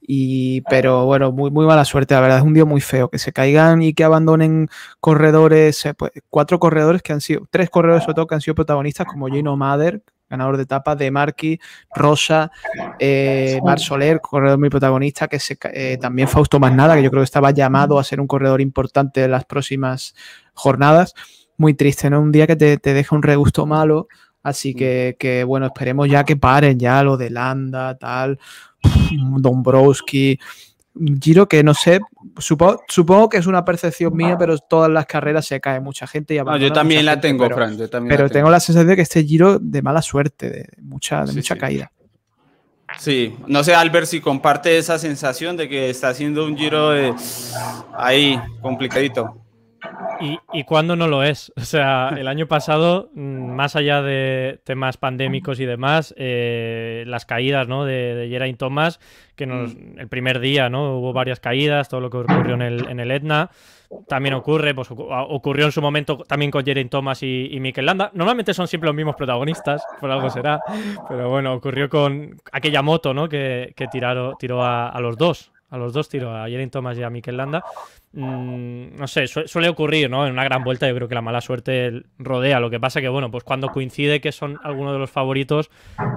Y, pero bueno, muy, muy mala suerte, la verdad, es un día muy feo. Que se caigan y que abandonen corredores, eh, pues, cuatro corredores que han sido, tres corredores sobre todo que han sido protagonistas, como Gino Mader, ganador de etapa, de Marqui, Rosa, eh, Mar Soler, corredor muy protagonista, que se, eh, también Fausto Masnada, que yo creo que estaba llamado a ser un corredor importante en las próximas jornadas. Muy triste, ¿no? Un día que te, deja un regusto malo. Así que, bueno, esperemos ya que paren ya lo de Landa, tal, Dombrowski. Giro que no sé, supongo, que es una percepción mía, pero todas las carreras se cae mucha gente. Y yo también la tengo, pero, Fran. pero tengo. la sensación de que este Giro de mala suerte, de mucha, de mucha caída. Sí, no sé, Albert, si comparte esa sensación de que está haciendo un Giro ahí complicadito. ¿Y, ¿Y cuándo no lo es? O sea, el año pasado, mm, más allá de temas pandémicos y demás, eh, las caídas ¿no? de, de Geraint Thomas, que nos, mm. el primer día ¿no? hubo varias caídas, todo lo que ocurrió en el, en el Etna, también ocurre, pues ocurrió en su momento también con Geraint Thomas y, y Mikel Landa. Normalmente son siempre los mismos protagonistas, por algo será, pero bueno, ocurrió con aquella moto ¿no? que, que tiraron, tiró a, a los dos, a los dos tiró, a Geraint Thomas y a Mikel Landa. Mm, no sé, suele ocurrir, ¿no? En una gran vuelta yo creo que la mala suerte rodea. Lo que pasa que, bueno, pues cuando coincide que son algunos de los favoritos,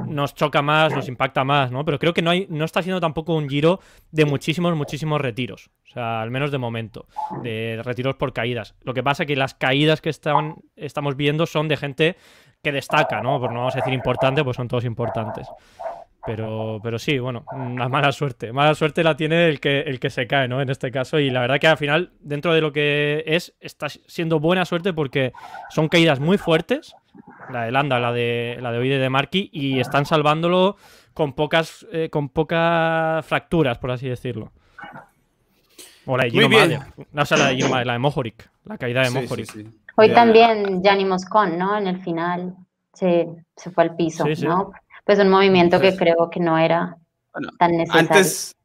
nos choca más, nos impacta más, ¿no? Pero creo que no, hay, no está siendo tampoco un giro de muchísimos, muchísimos retiros. O sea, al menos de momento, de retiros por caídas. Lo que pasa que las caídas que están, estamos viendo son de gente que destaca, ¿no? Por no vamos a decir importante, pues son todos importantes. Pero, pero sí, bueno, una mala suerte. Mala suerte la tiene el que, el que se cae, ¿no? En este caso. Y la verdad que al final, dentro de lo que es, está siendo buena suerte porque son caídas muy fuertes. La de Landa, la de, la de hoy de Marky, y están salvándolo con pocas, eh, con pocas fracturas, por así decirlo. O la de Gino No, o la de Gino la de Mohoric. La caída de Mohoric. Hoy también Gianni Moscón, ¿no? En el final se, se fue al piso, ¿no? Pues un movimiento que creo que no era tan necesario. Antes,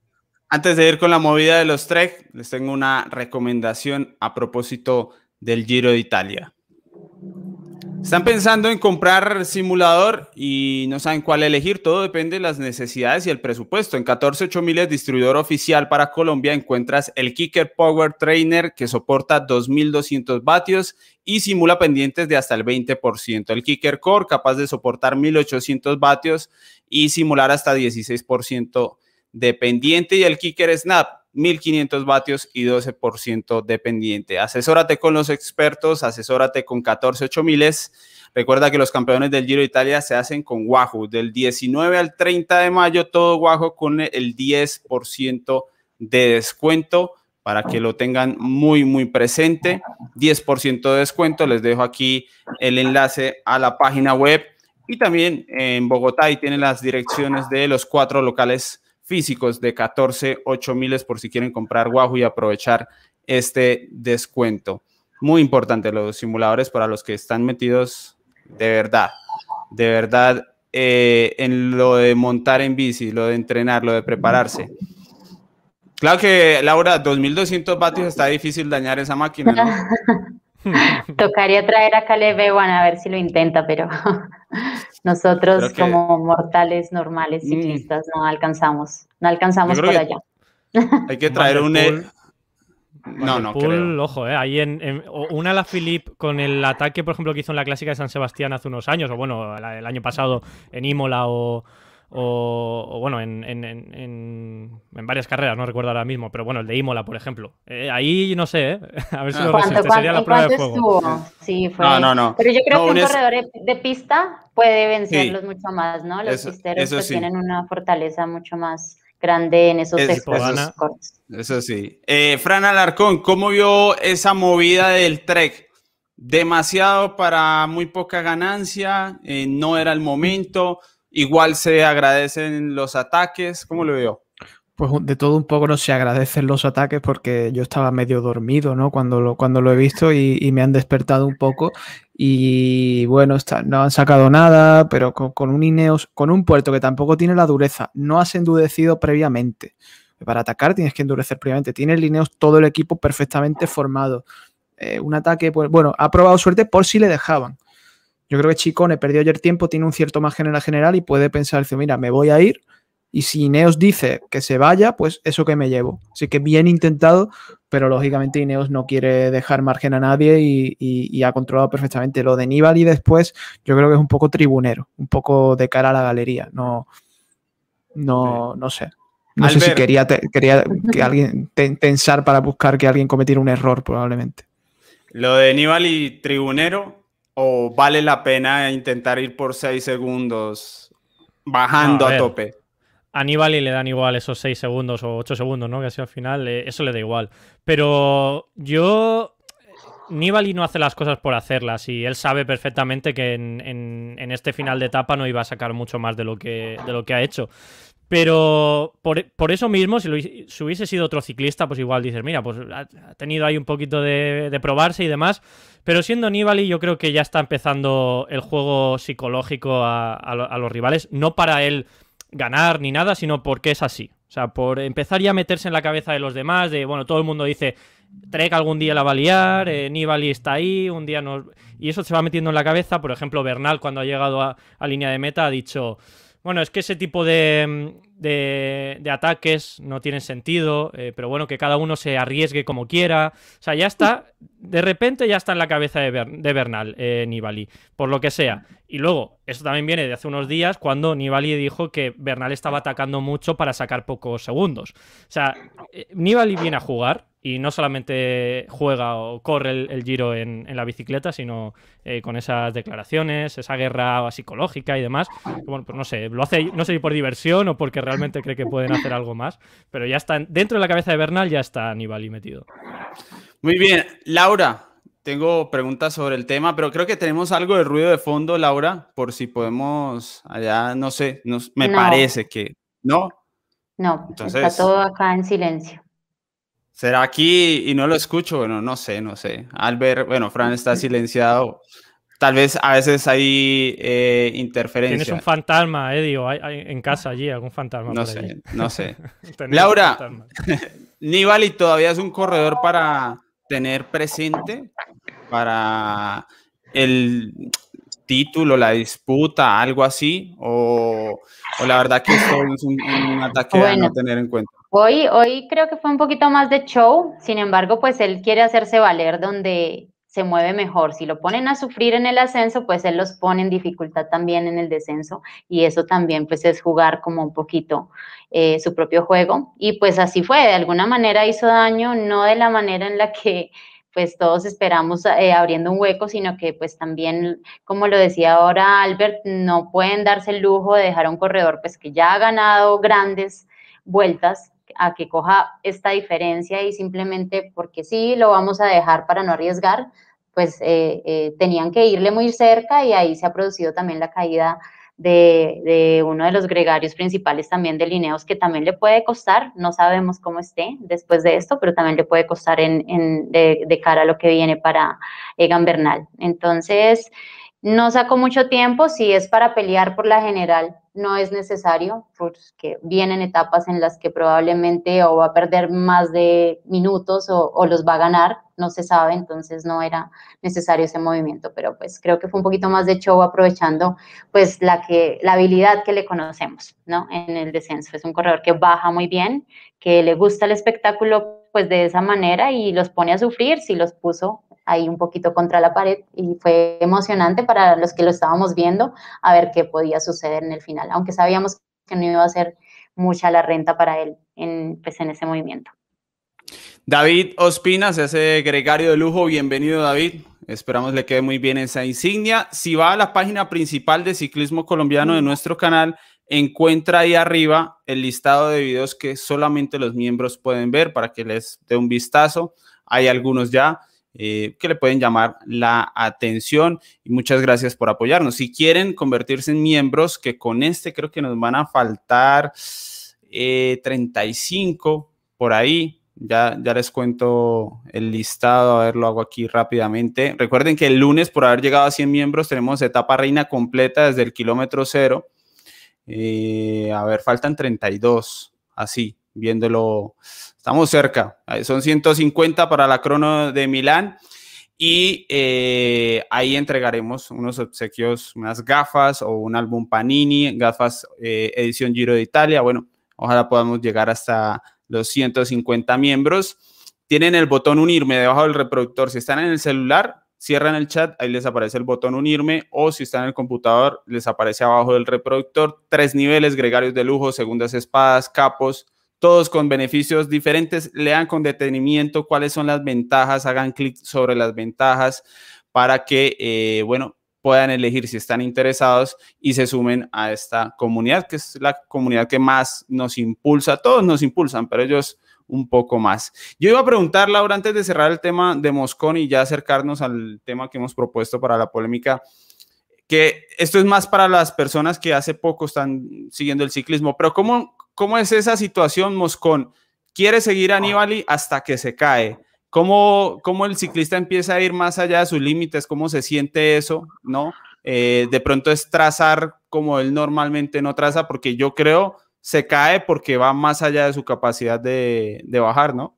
antes de ir con la movida de los Trek, les tengo una recomendación a propósito del Giro de Italia. Están pensando en comprar simulador y no saben cuál elegir. Todo depende de las necesidades y el presupuesto. En 14.8000 distribuidor oficial para Colombia encuentras el Kicker Power Trainer que soporta 2.200 vatios y simula pendientes de hasta el 20%. El Kicker Core capaz de soportar 1.800 vatios y simular hasta 16% de pendiente. Y el Kicker Snap 1500 vatios y 12% dependiente. Asesórate con los expertos, asesórate con 14 miles. Recuerda que los campeones del Giro de Italia se hacen con Wahoo. Del 19 al 30 de mayo, todo Wahoo con el 10% de descuento para que lo tengan muy, muy presente. 10% de descuento. Les dejo aquí el enlace a la página web. Y también en Bogotá y tienen las direcciones de los cuatro locales físicos de 14, 8 miles por si quieren comprar Wahoo y aprovechar este descuento. Muy importante los simuladores para los que están metidos de verdad, de verdad eh, en lo de montar en bici, lo de entrenar, lo de prepararse. Claro que, Laura, 2200 vatios está difícil dañar esa máquina. [laughs] [laughs] Tocaría traer a Caleb Ewan a ver si lo intenta, pero [laughs] nosotros como mortales normales mm. ciclistas no alcanzamos, no alcanzamos por allá. Hay que traer un... E- no, no, creo. ojo, eh, ahí en, una la Philip con el ataque, por ejemplo, que hizo en la clásica de San Sebastián hace unos años, o bueno, el año pasado en Imola o, o, bueno, en, en, en, en, varias carreras, no recuerdo ahora mismo, pero bueno, el de Imola, por ejemplo. Eh, ahí no sé, ¿eh? [laughs] a ver si lo resiste, sería la prueba de fuego. Sí, fue. No, no, no. Pero yo creo que un corredor de pista puede vencerlos mucho más, ¿no? Los pisteros pues, tienen una fortaleza mucho más grande en esos espacios cortos. Eso sí. Eh, Fran Alarcón, ¿cómo vio esa movida del Trek? Demasiado para muy poca ganancia, eh, no era el momento. Igual se agradecen los ataques. ¿Cómo lo veo? Pues de todo un poco no se agradecen los ataques porque yo estaba medio dormido, ¿no? Cuando lo, cuando lo he visto y, me han despertado un poco. Y bueno, no han sacado nada, pero con, un Ineos, con un puerto que tampoco tiene la dureza, no has endurecido previamente. Para atacar tienes que endurecer previamente. Tiene el Ineos todo el equipo perfectamente formado. Eh, un ataque, pues bueno, ha probado suerte por si le dejaban. Yo creo que Chicone perdió ayer tiempo, tiene un cierto margen en la general y puede pensar, mira, me voy a ir y si Ineos dice que se vaya, pues eso que me llevo. Así que bien intentado, pero lógicamente Ineos no quiere dejar margen a nadie y, ha controlado perfectamente. Lo de Nibali después, yo creo que es un poco tribunero, un poco de cara a la galería. No, no, no sé. No sé si quería, quería que alguien pensar para buscar que alguien cometiera un error, probablemente. Lo de Nibali tribunero, o vale la pena intentar ir por seis segundos bajando a tope. Aníbal y le dan igual esos 6 segundos o 8 segundos, ¿no? Que así al final, eh, eso le da igual. Pero yo. Nibali no hace las cosas por hacerlas y él sabe perfectamente que en, este final de etapa no iba a sacar mucho más de lo que, de lo que ha hecho. Pero por, eso mismo, si, hubiese sido otro ciclista, pues igual dices, mira, pues ha, tenido ahí un poquito de, probarse y demás. Pero siendo Nibali, yo creo que ya está empezando el juego psicológico a los rivales. No para él ganar ni nada, sino porque es así. O sea, por empezar ya a meterse en la cabeza de los demás, de, bueno, todo el mundo dice, Trek algún día la va a liar, eh, está ahí, un día nos... Y eso se va metiendo en la cabeza, por ejemplo, Bernal cuando ha llegado a, a línea de meta ha dicho, bueno, es que ese tipo de, de, ataques no tienen sentido, eh, pero bueno, que cada uno se arriesgue como quiera. O sea, ya está, de repente ya está en la cabeza de, Bernal, eh, Nibali, por lo que sea. Y luego, esto también viene de hace unos días cuando Nibali dijo que Bernal estaba atacando mucho para sacar pocos segundos. O sea, eh, Nibali viene a jugar, y no solamente juega o corre el, giro en, la bicicleta, sino eh, con esas declaraciones, esa guerra psicológica y demás. Bueno, pues no sé, lo hace, no sé si por diversión o porque realmente cree que pueden hacer algo más, pero ya está, dentro de la cabeza de Bernal ya está Nibali metido. Muy bien, Laura, tengo preguntas sobre el tema, pero creo que tenemos algo de ruido de fondo, Laura, por si podemos allá, no sé, me parece que, ¿no? No, está todo acá en silencio. ¿Será aquí y no lo escucho? Bueno, no sé, no sé. Albert, bueno, Fran está [laughs] silenciado. Tal vez a veces hay eh, interferencia. Tienes un fantasma, Eddie, o hay, en casa allí algún fantasma. No sé, no sé. [laughs] Laura, [laughs] Nibali todavía es un corredor para tener presente para el título, la disputa, algo así, o, la verdad que esto es un, ataque a no tener en cuenta. Hoy, hoy creo que fue un poquito más de show, sin embargo, pues él quiere hacerse valer donde se mueve mejor. Si lo ponen a sufrir en el ascenso, pues él los pone en dificultad también en el descenso y eso también pues es jugar como un poquito eh, su propio juego. Y pues así fue, de alguna manera hizo daño, no de la manera en la que pues todos esperamos eh, abriendo un hueco, sino que pues también, como lo decía ahora Albert, no pueden darse el lujo de dejar a un corredor pues que ya ha ganado grandes vueltas a que coja esta diferencia y simplemente porque sí, lo vamos a dejar para no arriesgar, pues eh, eh, tenían que irle muy cerca y ahí se ha producido también la caída de, uno de los gregarios principales también de Lineos, que también le puede costar, no sabemos cómo esté después de esto, pero también le puede costar en, de, cara a lo que viene para Egan Bernal. Entonces, no sacó mucho tiempo, si es para pelear por la general, no es necesario, porque vienen etapas en las que probablemente o va a perder más de minutos o, los va a ganar, no se sabe, entonces no era necesario ese movimiento, pero pues creo que fue un poquito más de show aprovechando pues la, que, la habilidad que le conocemos, ¿no? En el descenso, es un corredor que baja muy bien, que le gusta el espectáculo pues de esa manera y los pone a sufrir, si los puso ahí un poquito contra la pared y fue emocionante para los que lo estábamos viendo a ver qué podía suceder en el final, aunque sabíamos que no iba a ser mucha la renta para él en, pues, en ese movimiento. David Ospina se hace gregario de lujo. Bienvenido, David. Esperamos le quede muy bien esa insignia. Si va a la página principal de Ciclismo Colombiano de nuestro canal, encuentra ahí arriba el listado de videos que solamente los miembros pueden ver para que les dé un vistazo. Hay algunos ya. Eh, que le pueden llamar la atención y muchas gracias por apoyarnos. Si quieren convertirse en miembros, que con este creo que nos van a faltar 35 por ahí. Ya, ya les cuento el listado, a ver, lo hago aquí rápidamente. Recuerden que el lunes, por haber llegado a 100 miembros, tenemos etapa reina completa desde el kilómetro cero. Eh, a ver, faltan 32, así, viéndolo. Estamos cerca. Son 150 para la crono de Milán. Y eh, ahí entregaremos unos obsequios, unas gafas o un álbum Panini, gafas eh, edición Giro de Italia. Bueno, ojalá podamos llegar hasta los 150 miembros. Tienen el botón unirme debajo del reproductor. Si están en el celular, cierran el chat, ahí les aparece el botón unirme o si están en el computador, les aparece abajo del reproductor tres niveles, gregarios de lujo, segundas espadas, capos, todos con beneficios diferentes. Lean con detenimiento cuáles son las ventajas, hagan clic sobre las ventajas para que, eh, bueno, puedan elegir si están interesados y se sumen a esta comunidad, que es la comunidad que más nos impulsa. Todos nos impulsan, pero ellos un poco más. Yo iba a preguntar, Laura, antes de cerrar el tema de Moscón y ya acercarnos al tema que hemos propuesto para la polémica, que esto es más para las personas que hace poco están siguiendo el ciclismo, pero ¿cómo, cómo es esa situación, Moscón? Quiere seguir a Nibali hasta que se cae cómo, cómo el ciclista empieza a ir más allá de sus límites, cómo se siente eso, ¿no? Eh, de pronto es trazar como él normalmente no traza, porque yo creo se cae porque va más allá de su capacidad de, de bajar, ¿no?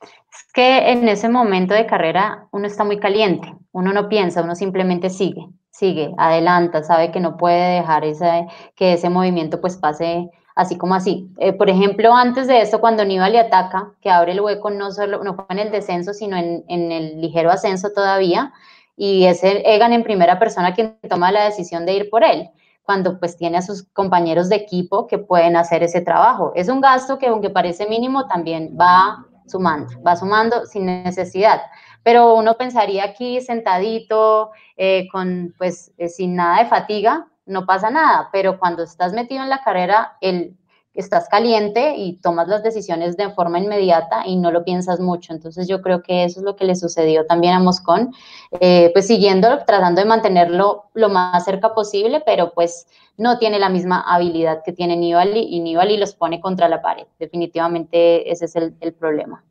Es que en ese momento de carrera uno está muy caliente, uno no piensa, uno simplemente sigue, sigue, adelanta, sabe que no puede dejar ese, que ese movimiento pues pase así como así. Eh, por ejemplo, antes de esto, cuando Nibali ataca, que abre el hueco no solo no fue en el descenso, sino en, el ligero ascenso todavía, y es Egan en primera persona quien toma la decisión de ir por él, cuando pues tiene a sus compañeros de equipo que pueden hacer ese trabajo. Es un gasto que aunque parece mínimo, también va sumando, va sumando sin necesidad. Pero uno pensaría aquí sentadito, eh, con pues eh, sin nada de fatiga, no pasa nada, pero cuando estás metido en la carrera, el, estás caliente y tomas las decisiones de forma inmediata y no lo piensas mucho. Entonces yo creo que eso es lo que le sucedió también a Moscón, eh, pues siguiendo, tratando de mantenerlo lo más cerca posible, pero pues no tiene la misma habilidad que tiene Nibali y Nibali los pone contra la pared. Definitivamente ese es el problema.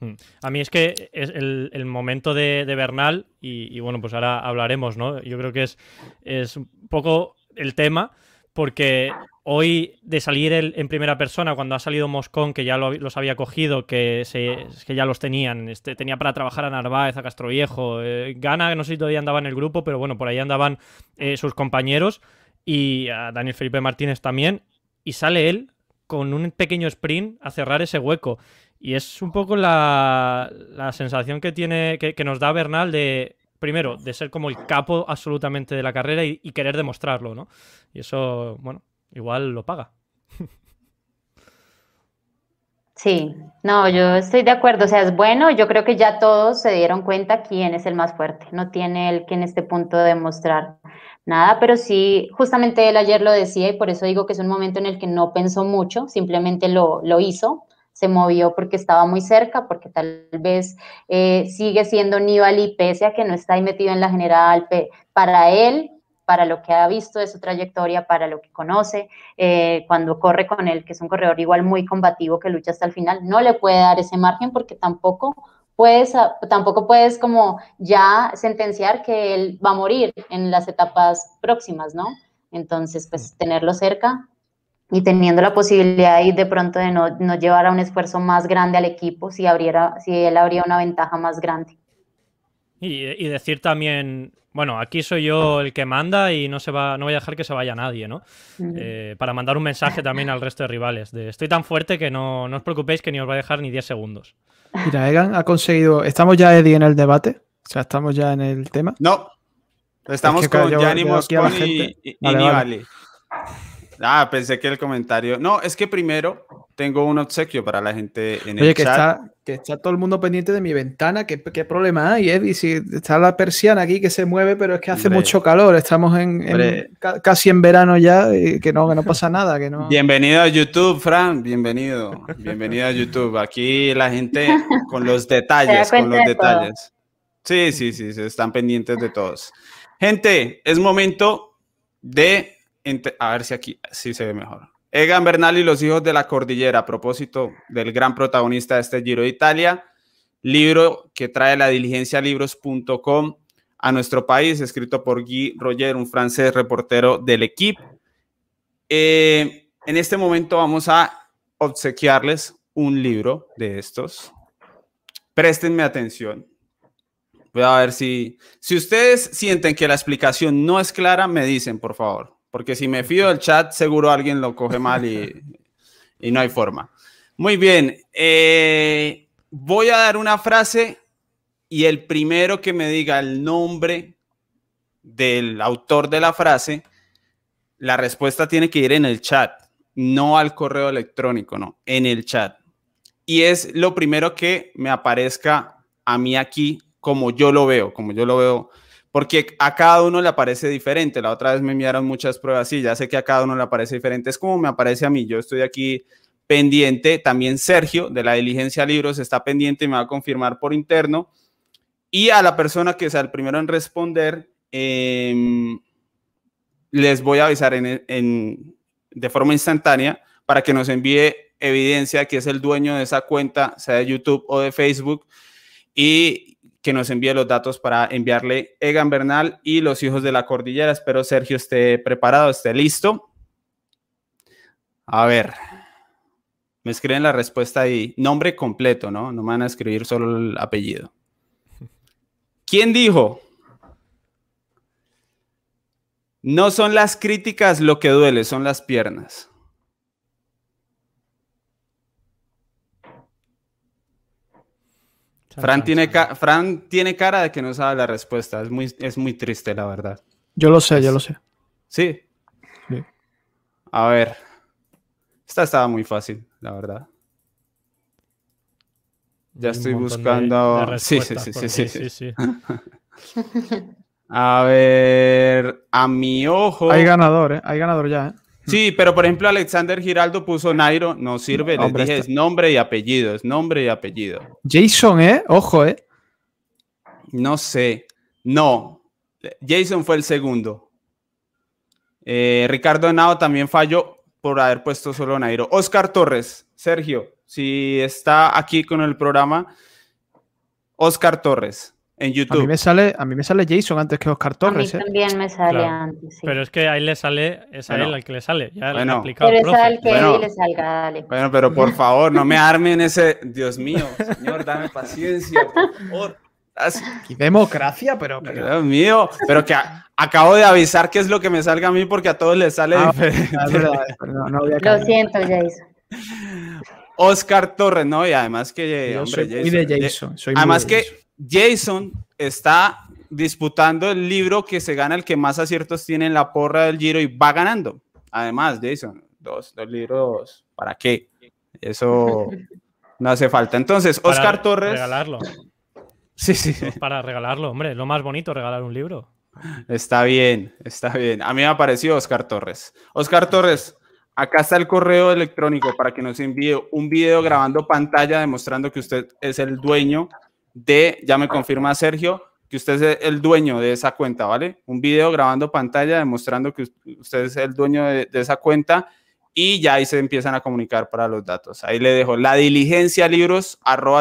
Mm. A mí es que es el, momento de, Bernal, y, bueno, pues ahora hablaremos, ¿no? Yo creo que es, es un poco el tema, porque hoy de salir en primera persona, cuando ha salido Moscón, que ya los había cogido, que, se, que ya los tenían, este, tenía para trabajar a Narváez, a Castroviejo, eh, Gana, no sé si todavía andaba en el grupo, pero bueno, por ahí andaban eh, sus compañeros, y a Daniel Felipe Martínez también, y sale él con un pequeño sprint a cerrar ese hueco. Y es un poco la, sensación que tiene, que, nos da Bernal de, primero, de ser como el capo absolutamente de la carrera y, querer demostrarlo, ¿no? Y eso, bueno, igual lo paga. Sí, no, yo estoy de acuerdo, o sea, es bueno, yo creo que ya todos se dieron cuenta quién es el más fuerte, no tiene él que en este punto demostrar nada, pero sí, justamente él ayer lo decía y por eso digo que es un momento en el que no pensó mucho, simplemente lo, lo hizo, se movió porque estaba muy cerca, porque tal vez eh, sigue siendo Nibali, pese a que no está ahí metido en la general, para él, para lo que ha visto de su trayectoria, para lo que conoce, eh, cuando corre con él, que es un corredor igual muy combativo, que lucha hasta el final, no le puede dar ese margen porque tampoco puedes, tampoco puedes como ya sentenciar que él va a morir en las etapas próximas, ¿no? Entonces, pues tenerlo cerca y teniendo la posibilidad ahí de pronto de no, no, llevar a un esfuerzo más grande al equipo si, abriera, si él habría una ventaja más grande. Y, y, decir también, bueno, aquí soy yo el que manda y no, se va, no voy a dejar que se vaya nadie, ¿no? Eh, para mandar un mensaje también al resto de rivales, de estoy tan fuerte que no, no os preocupéis que ni os va a dejar ni 10 segundos. Mira, Egan ha conseguido, ¿estamos ya, Eddie, en el debate? O sea, ¿estamos ya en el tema? No, estamos con Mosconi y, y, y Ah, pensé que el comentario. No, es que primero tengo un obsequio para la gente en Oye, el que chat. Está, que está todo el mundo pendiente de mi ventana. ¿Qué, qué problema hay, Eddie? Si está la persiana aquí que se mueve, pero es que hace Hombre. mucho calor. Estamos en, en ca- casi en verano ya y que no, que no pasa nada. Que no... Bienvenido a YouTube, Fran. Bienvenido. Bienvenido a YouTube. Aquí la gente con los [laughs] detalles, con los de todo. detalles. Sí, sí, sí, se están pendientes de todos. Gente, es momento de a ver si aquí sí se ve mejor. Egan Bernal y los hijos de la cordillera, a propósito del gran protagonista de este Giro de Italia, libro que trae la diligencialibros.com a nuestro país, escrito por Guy Roger, un francés reportero del equipo. Eh, en este momento vamos a obsequiarles un libro de estos. Préstenme atención. Voy a ver si, si ustedes sienten que la explicación no es clara, me dicen, por favor. Porque si me fío del chat, seguro alguien lo coge mal y, y no hay forma. Muy bien. Eh, voy a dar una frase y el primero que me diga el nombre del autor de la frase, la respuesta tiene que ir en el chat, no al correo electrónico, no, en el chat. Y es lo primero que me aparezca a mí aquí como yo lo veo, como yo lo veo, porque a cada uno le aparece diferente. La otra vez me enviaron muchas pruebas y ya sé que a cada uno le aparece diferente. Es como me aparece a mí. Yo estoy aquí pendiente. También Sergio de la diligencia libros está pendiente y me va a confirmar por interno. Y a la persona que sea el primero en responder, em, les voy a avisar en, de forma instantánea para que nos envíe evidencia que es el dueño de esa cuenta, sea de YouTube o de Facebook, y que nos envíe los datos para enviarle Egan Bernal y los hijos de la cordillera. Espero Sergio esté preparado, esté listo. A ver, me escriben la respuesta ahí. Nombre completo, ¿no? No me van a escribir solo el apellido. ¿Quién dijo? No son las críticas lo que duele, son las piernas. Fran tiene, Fran tiene cara de que no sabe la respuesta. Es muy, es muy triste, la verdad. Yo lo sé, yo lo sé. ¿Sí? sí. A ver. Esta estaba muy fácil, la verdad. Ya estoy buscando. sí, sí, sí, sí, sí, [laughs] sí. A ver, a mi ojo. Hay ganador, ¿eh? Hay ganador ya, ¿eh? Sí, pero por ejemplo, Alexander Giraldo puso Nairo, no sirve, les dije, es nombre y apellido, es nombre y apellido. Jason, ¿eh? Ojo, ¿eh? No sé, no, Jason fue el segundo. Eh, Ricardo Nao también falló por haber puesto solo Nairo. Oscar Torres, Sergio, si está aquí con el programa, Oscar Torres en YouTube. A mí me sale, a mí me sale Jason antes que Oscar Torres. A mí ¿eh? también me sale antes. Sí. Pero es que ahí le sale, es a él al que le sale. Ya bueno, explicado pero es al que bueno, le salga, dale. Bueno, pero por favor, no me armen ese. Dios mío, señor, dame paciencia, por favor. Y democracia, pero, pero, Dios mío, pero que a, acabo de avisar qué es lo que me salga a mí porque a todos les sale ah, diferente. No, no lo siento, Jason. Oscar Torres, ¿no? Y además que, Yo hombre, soy Jason, muy de Jason. Soy además muy de que Jason está disputando el libro que se gana el que más aciertos tiene en la porra del Giro y va ganando. Además, Jason, dos, dos libros, ¿para qué? Eso [laughs] no hace falta. Entonces, Oscar para Torres. Regalarlo. Sí, sí. Para regalarlo, hombre, lo más bonito, regalar un libro. Está bien, está bien. A mí me ha parecido Oscar Torres. Oscar Torres, acá está el correo electrónico para que nos envíe un video grabando pantalla demostrando que usted es el dueño de, ya me confirma Sergio, que usted es el dueño de esa cuenta, ¿vale? Un video grabando pantalla demostrando que usted es el dueño de, esa cuenta y ya ahí se empiezan a comunicar para los datos. Ahí le dejo la diligencia libros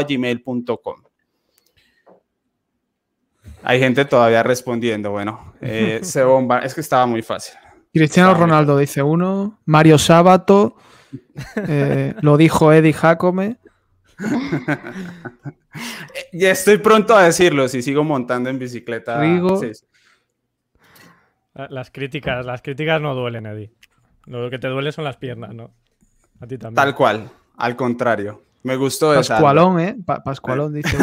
gmail.com. Hay gente todavía respondiendo. Bueno, eh, [laughs] se bomba. Es que estaba muy fácil. Cristiano Ronaldo dice uno. Mario Sábato. [laughs] Eh, lo dijo Eddie Jacome. [laughs] ya estoy pronto a decirlo si sigo montando en bicicleta. Las críticas, las críticas no duelen, Eddie. Lo que te duele son las piernas, ¿no? A ti también. Tal cual, al contrario. Me gustó Pascualón, ¿eh? Pascualón dice.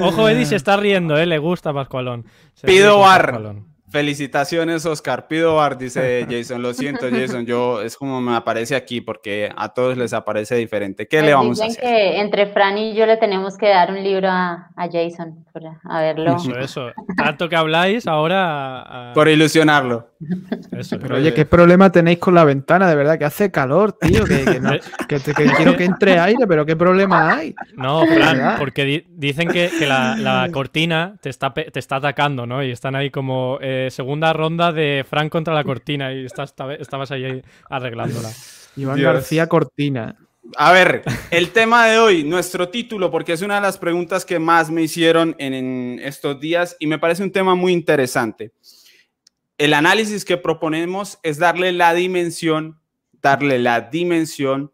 ojo, [laughs] ojo, Eddie se está riendo, ¿eh? Le gusta Pascualón. Pido bar. Felicitaciones, Oscar. Pido bar, dice [laughs] Jason. Lo siento, Jason. Yo es como me aparece aquí porque a todos les aparece diferente. ¿Qué le vamos a hacer? que entre Fran y yo le tenemos que dar un libro a, Jason a verlo. Eso, eso. Tanto que habláis ahora. Por ilusionarlo. Eso, Pero oye, ¿qué problema tenéis con la ventana? De verdad, que hace calor, tío. Que, quiero que entre aire, pero ¿qué problema hay? No, Fran, porque dicen que, la, cortina te está, te está atacando, ¿no? Y están ahí como. Eh, de segunda ronda de Frank contra la cortina y estás, estabas ahí arreglándola. Iván García Cortina. A ver, el tema de hoy, nuestro título, porque es una de las preguntas que más me hicieron en, estos días y me parece un tema muy interesante. El análisis que proponemos es darle la dimensión, darle la dimensión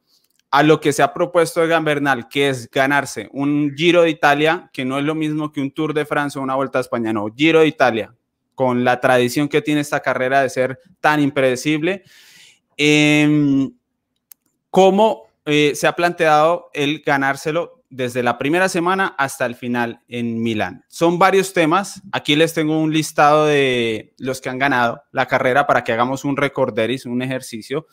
a lo que se ha propuesto de Gambernal, que es ganarse un Giro de Italia, que no es lo mismo que un Tour de Francia o una Vuelta a España, no, Giro de Italia, con la tradición que tiene esta carrera de ser tan impredecible. Eh, ¿Cómo eh, se ha planteado el ganárselo desde la primera semana hasta el final en Milán. Son varios temas. Aquí les tengo un listado de los que han ganado la carrera para que hagamos un recorderis, un ejercicio.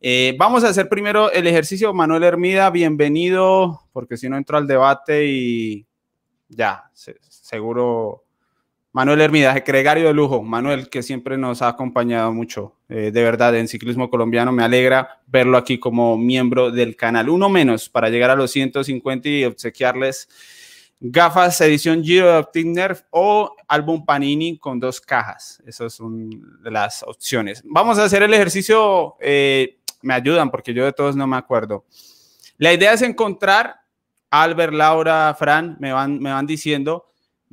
Eh, vamos a hacer primero el ejercicio. Manuel Hermida, bienvenido, porque si no entro al debate y ya, seguro Manuel Hermida, gregario de lujo. Manuel, que siempre nos ha acompañado mucho, eh, de verdad, en ciclismo colombiano. Me alegra verlo aquí como miembro del canal. Uno menos para llegar a los 150 y obsequiarles gafas edición Giro de Optic Nerf o álbum Panini con dos cajas. Esas son las opciones. Vamos a hacer el ejercicio. Eh, me ayudan porque yo de todos no me acuerdo. La idea es encontrar, Albert, Laura, Fran, me van, me van diciendo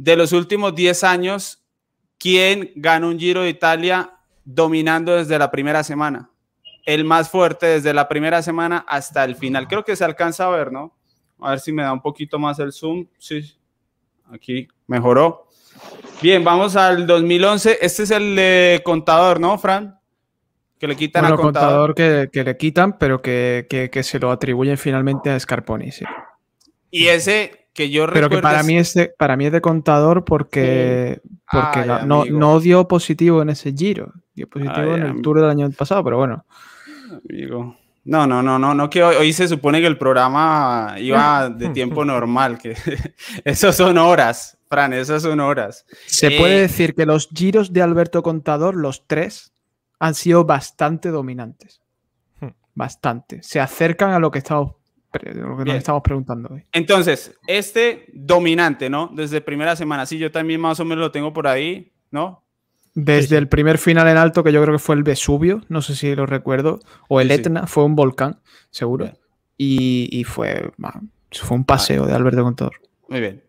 de los últimos 10 años, ¿quién ganó un Giro de Italia dominando desde la primera semana? El más fuerte desde la primera semana hasta el final. Creo que se alcanza a ver, ¿no? A ver si me da un poquito más el zoom. Sí, aquí mejoró. Bien, vamos al 2011. Este es el contador, ¿no, Fran? Que le quitan al contador. que, le quitan, pero que, que, se lo atribuyen finalmente a Scarponi, sí. Y ese que yo Pero que para mí es de, para mí es de contador porque, porque no, no, dio positivo en ese giro. Dio positivo en el tour del año pasado, pero bueno. Amigo. No, no, no, no, no, que hoy, se supone que el programa iba de [laughs] tiempo normal, que [laughs] esos son horas, Fran, esas son horas. Se puede eh, decir que los giros de Alberto Contador, los tres, han sido bastante dominantes. Hmm. Bastante. Se acercan a lo que estamos lo que nos estamos preguntando hoy. Entonces, este dominante, ¿no? Desde primera semana, sí, yo también más o menos lo tengo por ahí, ¿no? Desde el primer final en alto, que yo creo que fue el Vesubio, no sé si lo recuerdo, o el Etna, fue un volcán, seguro. Y, fue, fue un paseo de Alberto Contador. Muy bien.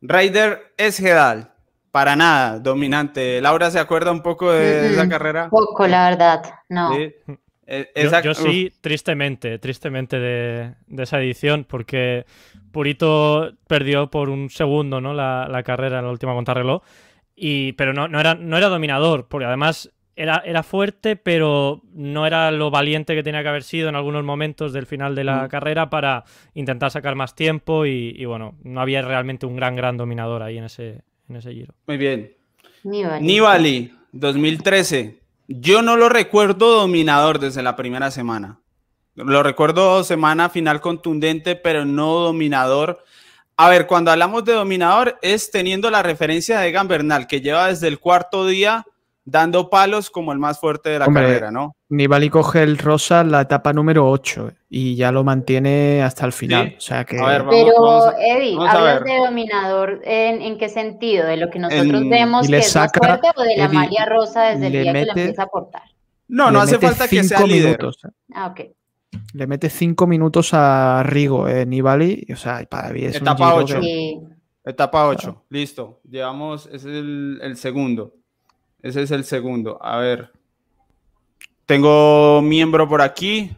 Ryder Esgedal, para nada, dominante. Laura, ¿se acuerda un poco de esa carrera? Poco, la verdad, no. Eh, yo, sí, tristemente, tristemente de, esa edición, porque Purito perdió por un segundo ¿no? la, carrera en la última contrarreloj, y, pero no, no, era, no era dominador, porque además era, era fuerte, pero no era lo valiente que tenía que haber sido en algunos momentos del final de la mm. carrera para intentar sacar más tiempo y, bueno, no había realmente un gran, gran dominador ahí en ese, en ese giro. Muy bien. Nibali 2013. Yo no lo recuerdo dominador desde la primera semana. Lo recuerdo semana final contundente, pero no dominador. A ver, cuando hablamos de dominador es teniendo la referencia de Gambernal, que lleva desde el cuarto día dando palos como el más fuerte de la carrera, ¿no? Nibali coge el rosa la etapa número 8 y ya lo mantiene hasta el final. O sea que... Pero, Eddie, ¿hablas de dominador en, qué sentido? ¿De lo que nosotros vemos que es más fuerte o de la Eddie, rosa desde el día que la empieza a portar? No, no hace falta que sea líder. Minutos. Ah, ok. Le mete 5 minutos a Rigo, eh, Nibali, o sea, para mí es Etapa 8. Etapa 8, listo. Llevamos, ese es el segundo. Ese es el segundo. A ver. Tengo miembro por aquí.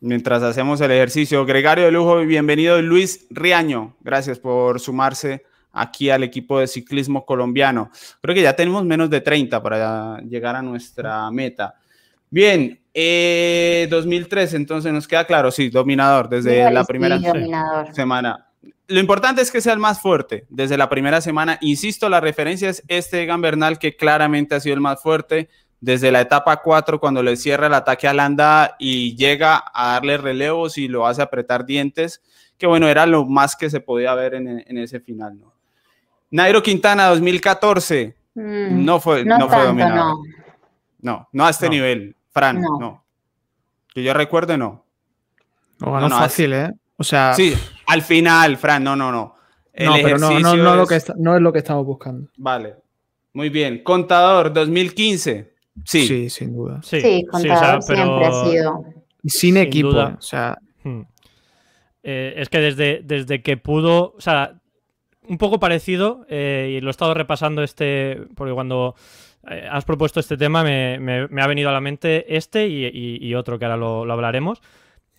Mientras hacemos el ejercicio. Gregario de Lujo, bienvenido Luis Riaño. Gracias por sumarse aquí al equipo de ciclismo colombiano. Creo que ya tenemos menos de 30 para llegar a nuestra meta. Bien, 2003, eh, entonces nos queda claro, sí, dominador desde la primera semana lo importante es que sea el más fuerte desde la primera semana. Insisto, la referencia es este Egan Bernal, que claramente ha sido el más fuerte desde la etapa 4, cuando le cierra el ataque a Landa y llega a darle relevos y lo hace apretar dientes, que bueno, era lo más que se podía ver en, ese final. ¿no? Nairo Quintana 2014 mm, no fue, no, fue dominado. No. no. a este nivel, Fran, no. Que yo recuerde, no. No ganó fácil, ¿eh? O sea. Sí, al final, Fran, no, no, no. no, pero no, no, no, lo que no es lo que estamos buscando. Vale. Muy bien. Contador, 2015. Sí. Sí, sin duda. Sí, Sí, sí, o sea, contador siempre ha sido. Sin, Sin equipo, duda. o sea, Hmm. Eh, es que desde, desde que pudo, o sea, un poco parecido, eh, y lo he estado repasando este, porque cuando eh, has propuesto este tema me, me- me ha venido a la mente este y, y- y otro que ahora lo, lo hablaremos.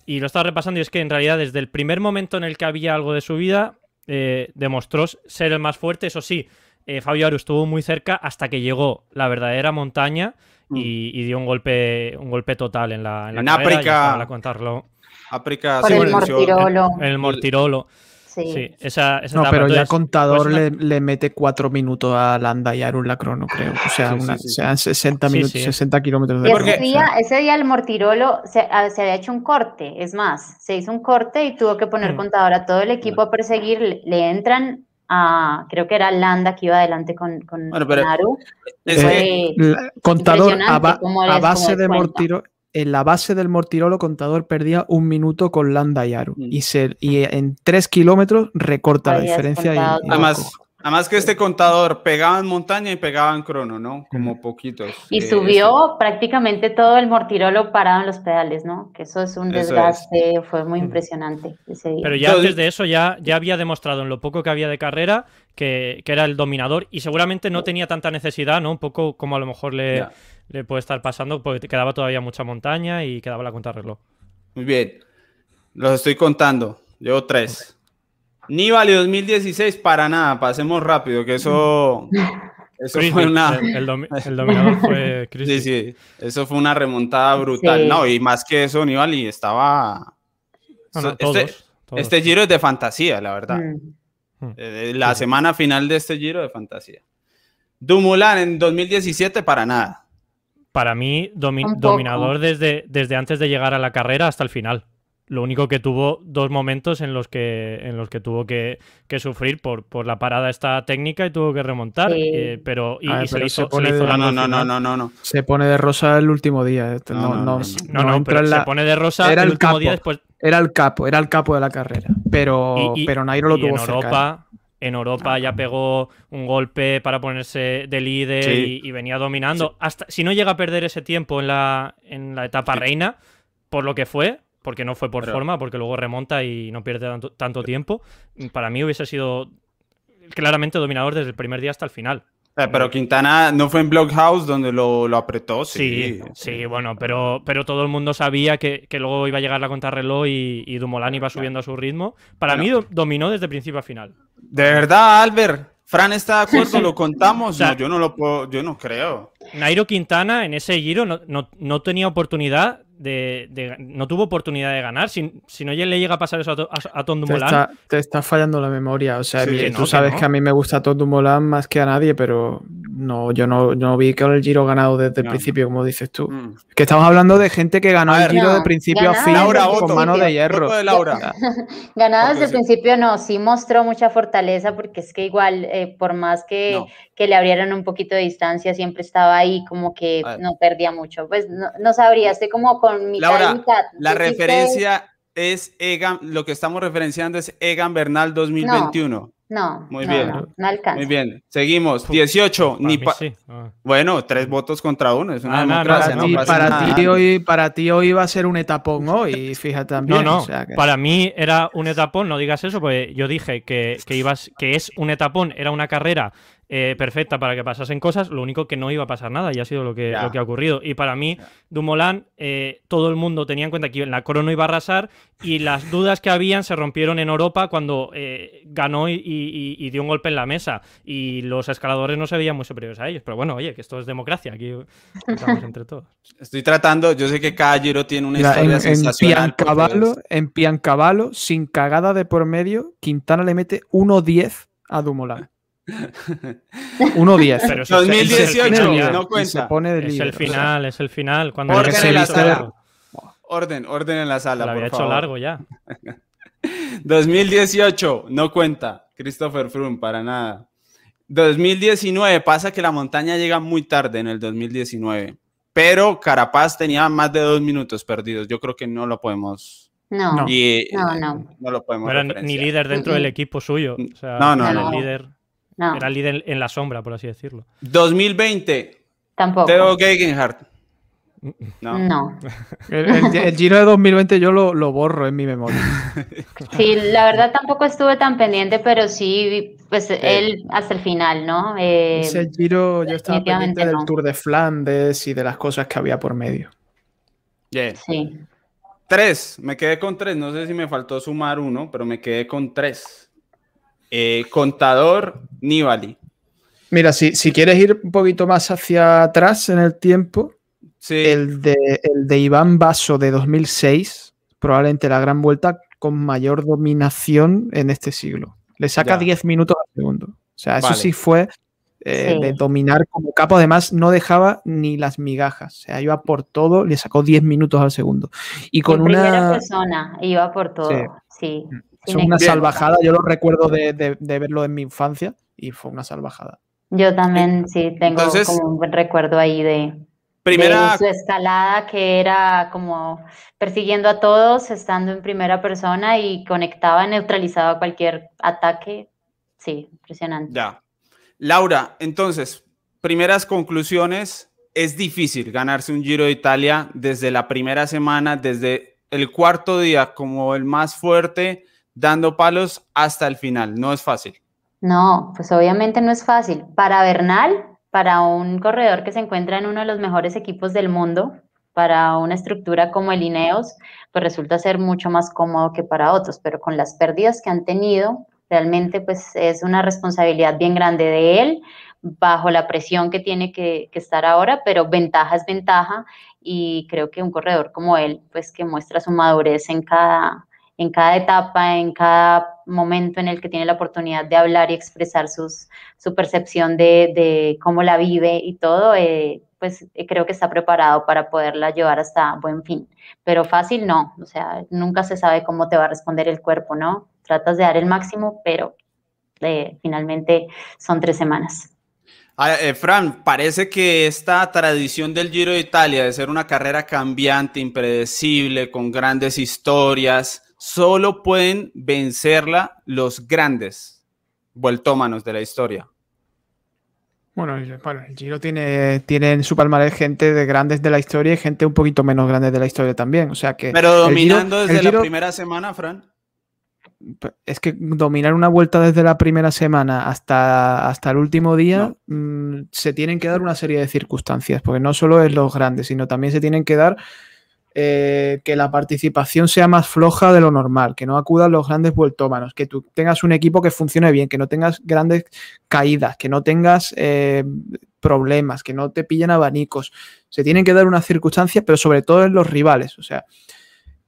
Y lo he estado repasando y es que en realidad desde el primer momento en el que había algo de su vida, eh, demostró ser el más fuerte, eso sí. Eh, Fabio Aru estuvo muy cerca hasta que llegó la verdadera montaña y, y dio un golpe, un golpe total en la, en la En carrera, África. ahora contarlo. África el Mortirolo. En el Mortirolo. Sí. Sí, esa, esa no, etapa. pero ya contador pues una- le, le mete cuatro minutos a Landa y a Arun la crono, creo. O sea, Sí, sí, una- sí. sean 60 Sí, minutos, sí. 60 kilómetros de Y Porque- ese día, ese día el Mortirolo se, ah, se había hecho un corte, es más, se hizo un corte y tuvo que poner Mm. contador a todo el equipo a perseguir, le, le entran a, creo que era Landa que iba adelante con, con, Bueno, pero- contador a, ba- base de. Mortirolo. En la base del Mortirolo, contador perdía un minuto con Landa y Aru. Mm. Y, se, y en 3 kilómetros recorta la diferencia. y- y-. Además, además que este contador pegaba en montaña y pegaba en crono, ¿no? Como poquitos. Y Eh, subió prácticamente todo el Mortirolo parado en los pedales, ¿no? Que eso es un es. desgaste, fue muy Mm. impresionante ese día. Pero ya Entonces- antes de eso ya, ya había demostrado en lo poco que había de carrera que, que era el dominador y seguramente no tenía tanta necesidad, ¿no? Un poco como a lo mejor le, le puede estar pasando porque quedaba todavía mucha montaña y quedaba la contrarreloj. Muy bien. Los estoy contando. Llevo tres. Nibali 2016, para nada. Pasemos rápido, que eso. [laughs] Eso fue una. el, el domi- el dominador fue. [laughs] Sí, sí. Eso fue una remontada brutal. Sí. No, y más que eso, Nibali estaba. No, no, este, todos, todos. este giro es de fantasía, la verdad. Mm. Eh, La semana final de este giro de fantasía. Dumoulin en 2017, para nada. Para mí, domi- dominador desde, desde antes de llegar a la carrera hasta el final. Lo único que tuvo dos momentos en los que, en los que tuvo que, que sufrir por, por la parada esta técnica y tuvo que remontar. Sí. eh, pero y, ver, y se, pero le se hizo, se pone hizo de- No, largo no, no, no, no, no, no. Se pone de rosa el último día. Esto No, No, no, no, no. No, no no, entra pero en se la- pone de rosa era el el último capo. día después. Era el capo, era el capo de la carrera. Pero, Y- y- pero Nairo lo y tuvo en cerca. Europa, en Europa ya pegó un golpe para ponerse de líder Sí. y, y venía dominando. Hasta, si no llega a perder ese tiempo en la, en la etapa Sí. reina, por lo que fue, porque no fue por Pero- forma, porque luego remonta y no pierde tanto, tanto tiempo, para mí hubiese sido claramente dominador desde el primer día hasta el final. Eh, pero Quintana no fue en Blockhouse donde lo, lo apretó, Sí, sí. sí, bueno, pero, pero todo el mundo sabía que, que luego iba a llegar la contrarreloj y, y Dumoulin iba subiendo a su ritmo. Para mí do- dominó desde principio a final. De verdad, Albert. Fran está de acuerdo, lo contamos. O sea- no, yo no lo puedo, yo no creo. Nairo Quintana en ese giro no, no- no tenía oportunidad de, de- no tuvo oportunidad de ganar. Si, si no le llega a pasar eso a, to- a, a Tom Te Dumoulin, está, te está fallando la memoria. O sea, Sí, tú que sabes no. que a mí me gusta Tom Dumoulin más que a nadie, pero no, yo no, no vi que el Giro ganado desde el No. principio, como dices tú. Mm. Que estamos hablando de gente que ganó el. Giro No, de principio a fin Laura, con mano de hierro. De Laura. Ganado Porque desde el sí. principio no, sí mostró mucha fortaleza porque es que igual, eh, por más que, No. que le abrieran un poquito de distancia, siempre estaba ahí como que no perdía mucho. Pues no, no sabría, estoy como con mitad Laura, y mitad. La ¿Tú sí referencia es Egan, lo que estamos referenciando es Egan Bernal 2021. crees? No, Muy no, bien. no, no alcanza. Muy bien, seguimos. 18, para ni sí. Ah. Bueno, tres votos contra uno, es una Ah, no, no, democracia, Para, no, para, ti hoy, para ti hoy va a ser un etapón hoy, fíjate también. No, no, o sea que- para mí era un etapón, no digas eso, porque yo dije que, que, ibas, que es un etapón, era una carrera eh, perfecta para que pasasen cosas, lo único que no iba a pasar nada y ha sido lo que, lo que ha ocurrido. Y para mí, Ya. Dumoulin, eh, todo el mundo tenía en cuenta que en la crono iba a arrasar y las dudas que habían se rompieron en Europa cuando eh, ganó y, y- y dio un golpe en la mesa y los escaladores no se veían muy superiores a ellos. Pero bueno, oye, que esto es democracia, aquí estamos entre todos. [laughs] Estoy tratando, yo sé que cada giro tiene una Mira, en, historia en sensacional. porque Piancavallo, en Piancavallo, sin cagada de por medio, Quintana le mete 1-10 a Dumoulin. 1-10. [laughs] Pero eso es- eso es el 2018, final ya. no se cuenta. pone de Es el o sea, final, es el final. Cuando Orden ya en se la sala. Orden, orden en la Se sala, lo había por hecho favor. largo ya. [laughs] 2018, no cuenta. Christopher Froome, para nada. 2019, pasa que la montaña llega muy tarde en el 2019. Pero Carapaz tenía más de dos minutos perdidos. Yo creo que no lo podemos. No, no, y, no. no lo podemos. No era ni referenciar. líder dentro del equipo suyo. O sea, No, no, no. el líder. Era líder en la sombra, por así decirlo. 2020. Tampoco. Teo Gegenhardt. [laughs] No. no. [laughs] El, Giro de 2020 yo lo, borro en mi memoria. [laughs] Sí, la verdad tampoco estuve tan pendiente, pero sí, pues él hasta el final, ¿no? Eh, Ese Giro yo estaba pendiente del Tour de Flandes y de las cosas que había por medio. Sí. Tres, me quedé con tres, no sé si me faltó sumar uno, pero me quedé con tres. Eh, contador Nibali. Mira, si, si quieres ir un poquito más hacia atrás en el tiempo, el, de, el de Iván Basso de 2006, probablemente la gran vuelta con mayor dominación en este siglo. Le saca 10 minutos al segundo. O sea, eso sí fue eh, de dominar como capo. Además, no dejaba ni las migajas. O sea, iba por todo, le sacó 10 minutos al segundo. Y con en una. Primera persona, iba por todo. Sí. Es una salvajada. Yo lo recuerdo de, verlo en mi infancia y fue una salvajada. Yo también, sí, tengo como un buen recuerdo ahí de, Primera... su escalada que era como persiguiendo a todos, estando en primera persona y conectaba, neutralizaba cualquier ataque. Sí, impresionante. Ya. Laura, entonces, primeras conclusiones. Es difícil ganarse un Giro de Italia desde la primera semana, desde el cuarto día como el más fuerte, dando palos hasta el final. No es fácil. No, pues obviamente no es fácil. Para Bernal, para un corredor que se encuentra en uno de los mejores equipos del mundo, para una estructura como el Ineos, pues resulta ser mucho más cómodo que para otros, pero con las pérdidas que han tenido, realmente pues es una responsabilidad bien grande de él, bajo la presión que tiene que, que estar ahora, pero ventaja es ventaja y creo que un corredor como él, pues que muestra su madurez en cada, en cada etapa, en cada momento en el que tiene la oportunidad de hablar y expresar sus, su percepción de, cómo la vive y todo, eh, pues eh, creo que está preparado para poderla llevar hasta buen fin. Pero fácil no, o sea, nunca se sabe cómo te va a responder el cuerpo, ¿no? Tratas de dar el máximo, pero eh, finalmente son tres semanas. Ah, Fran, parece que esta tradición del Giro de Italia de ser una carrera cambiante, impredecible, con grandes historias, solo pueden vencerla los grandes vueltómanos de la historia. Bueno, el Giro tiene, tiene en su palmarés gente de grandes de la historia y gente un poquito menos grande de la historia también. O sea que. Pero dominando desde la primera semana, Fran. Es que dominar una vuelta desde la primera semana hasta, hasta el último día mm, se tienen que dar una serie de circunstancias, porque no solo es los grandes, sino también se tienen que dar eh, que la participación sea más floja de lo normal, que no acudan los grandes vueltómanos, que tú tengas un equipo que funcione bien, que no tengas grandes caídas, que no tengas eh, problemas, que no te pillen abanicos. Se tienen que dar unas circunstancias, pero sobre todo en los rivales. O sea,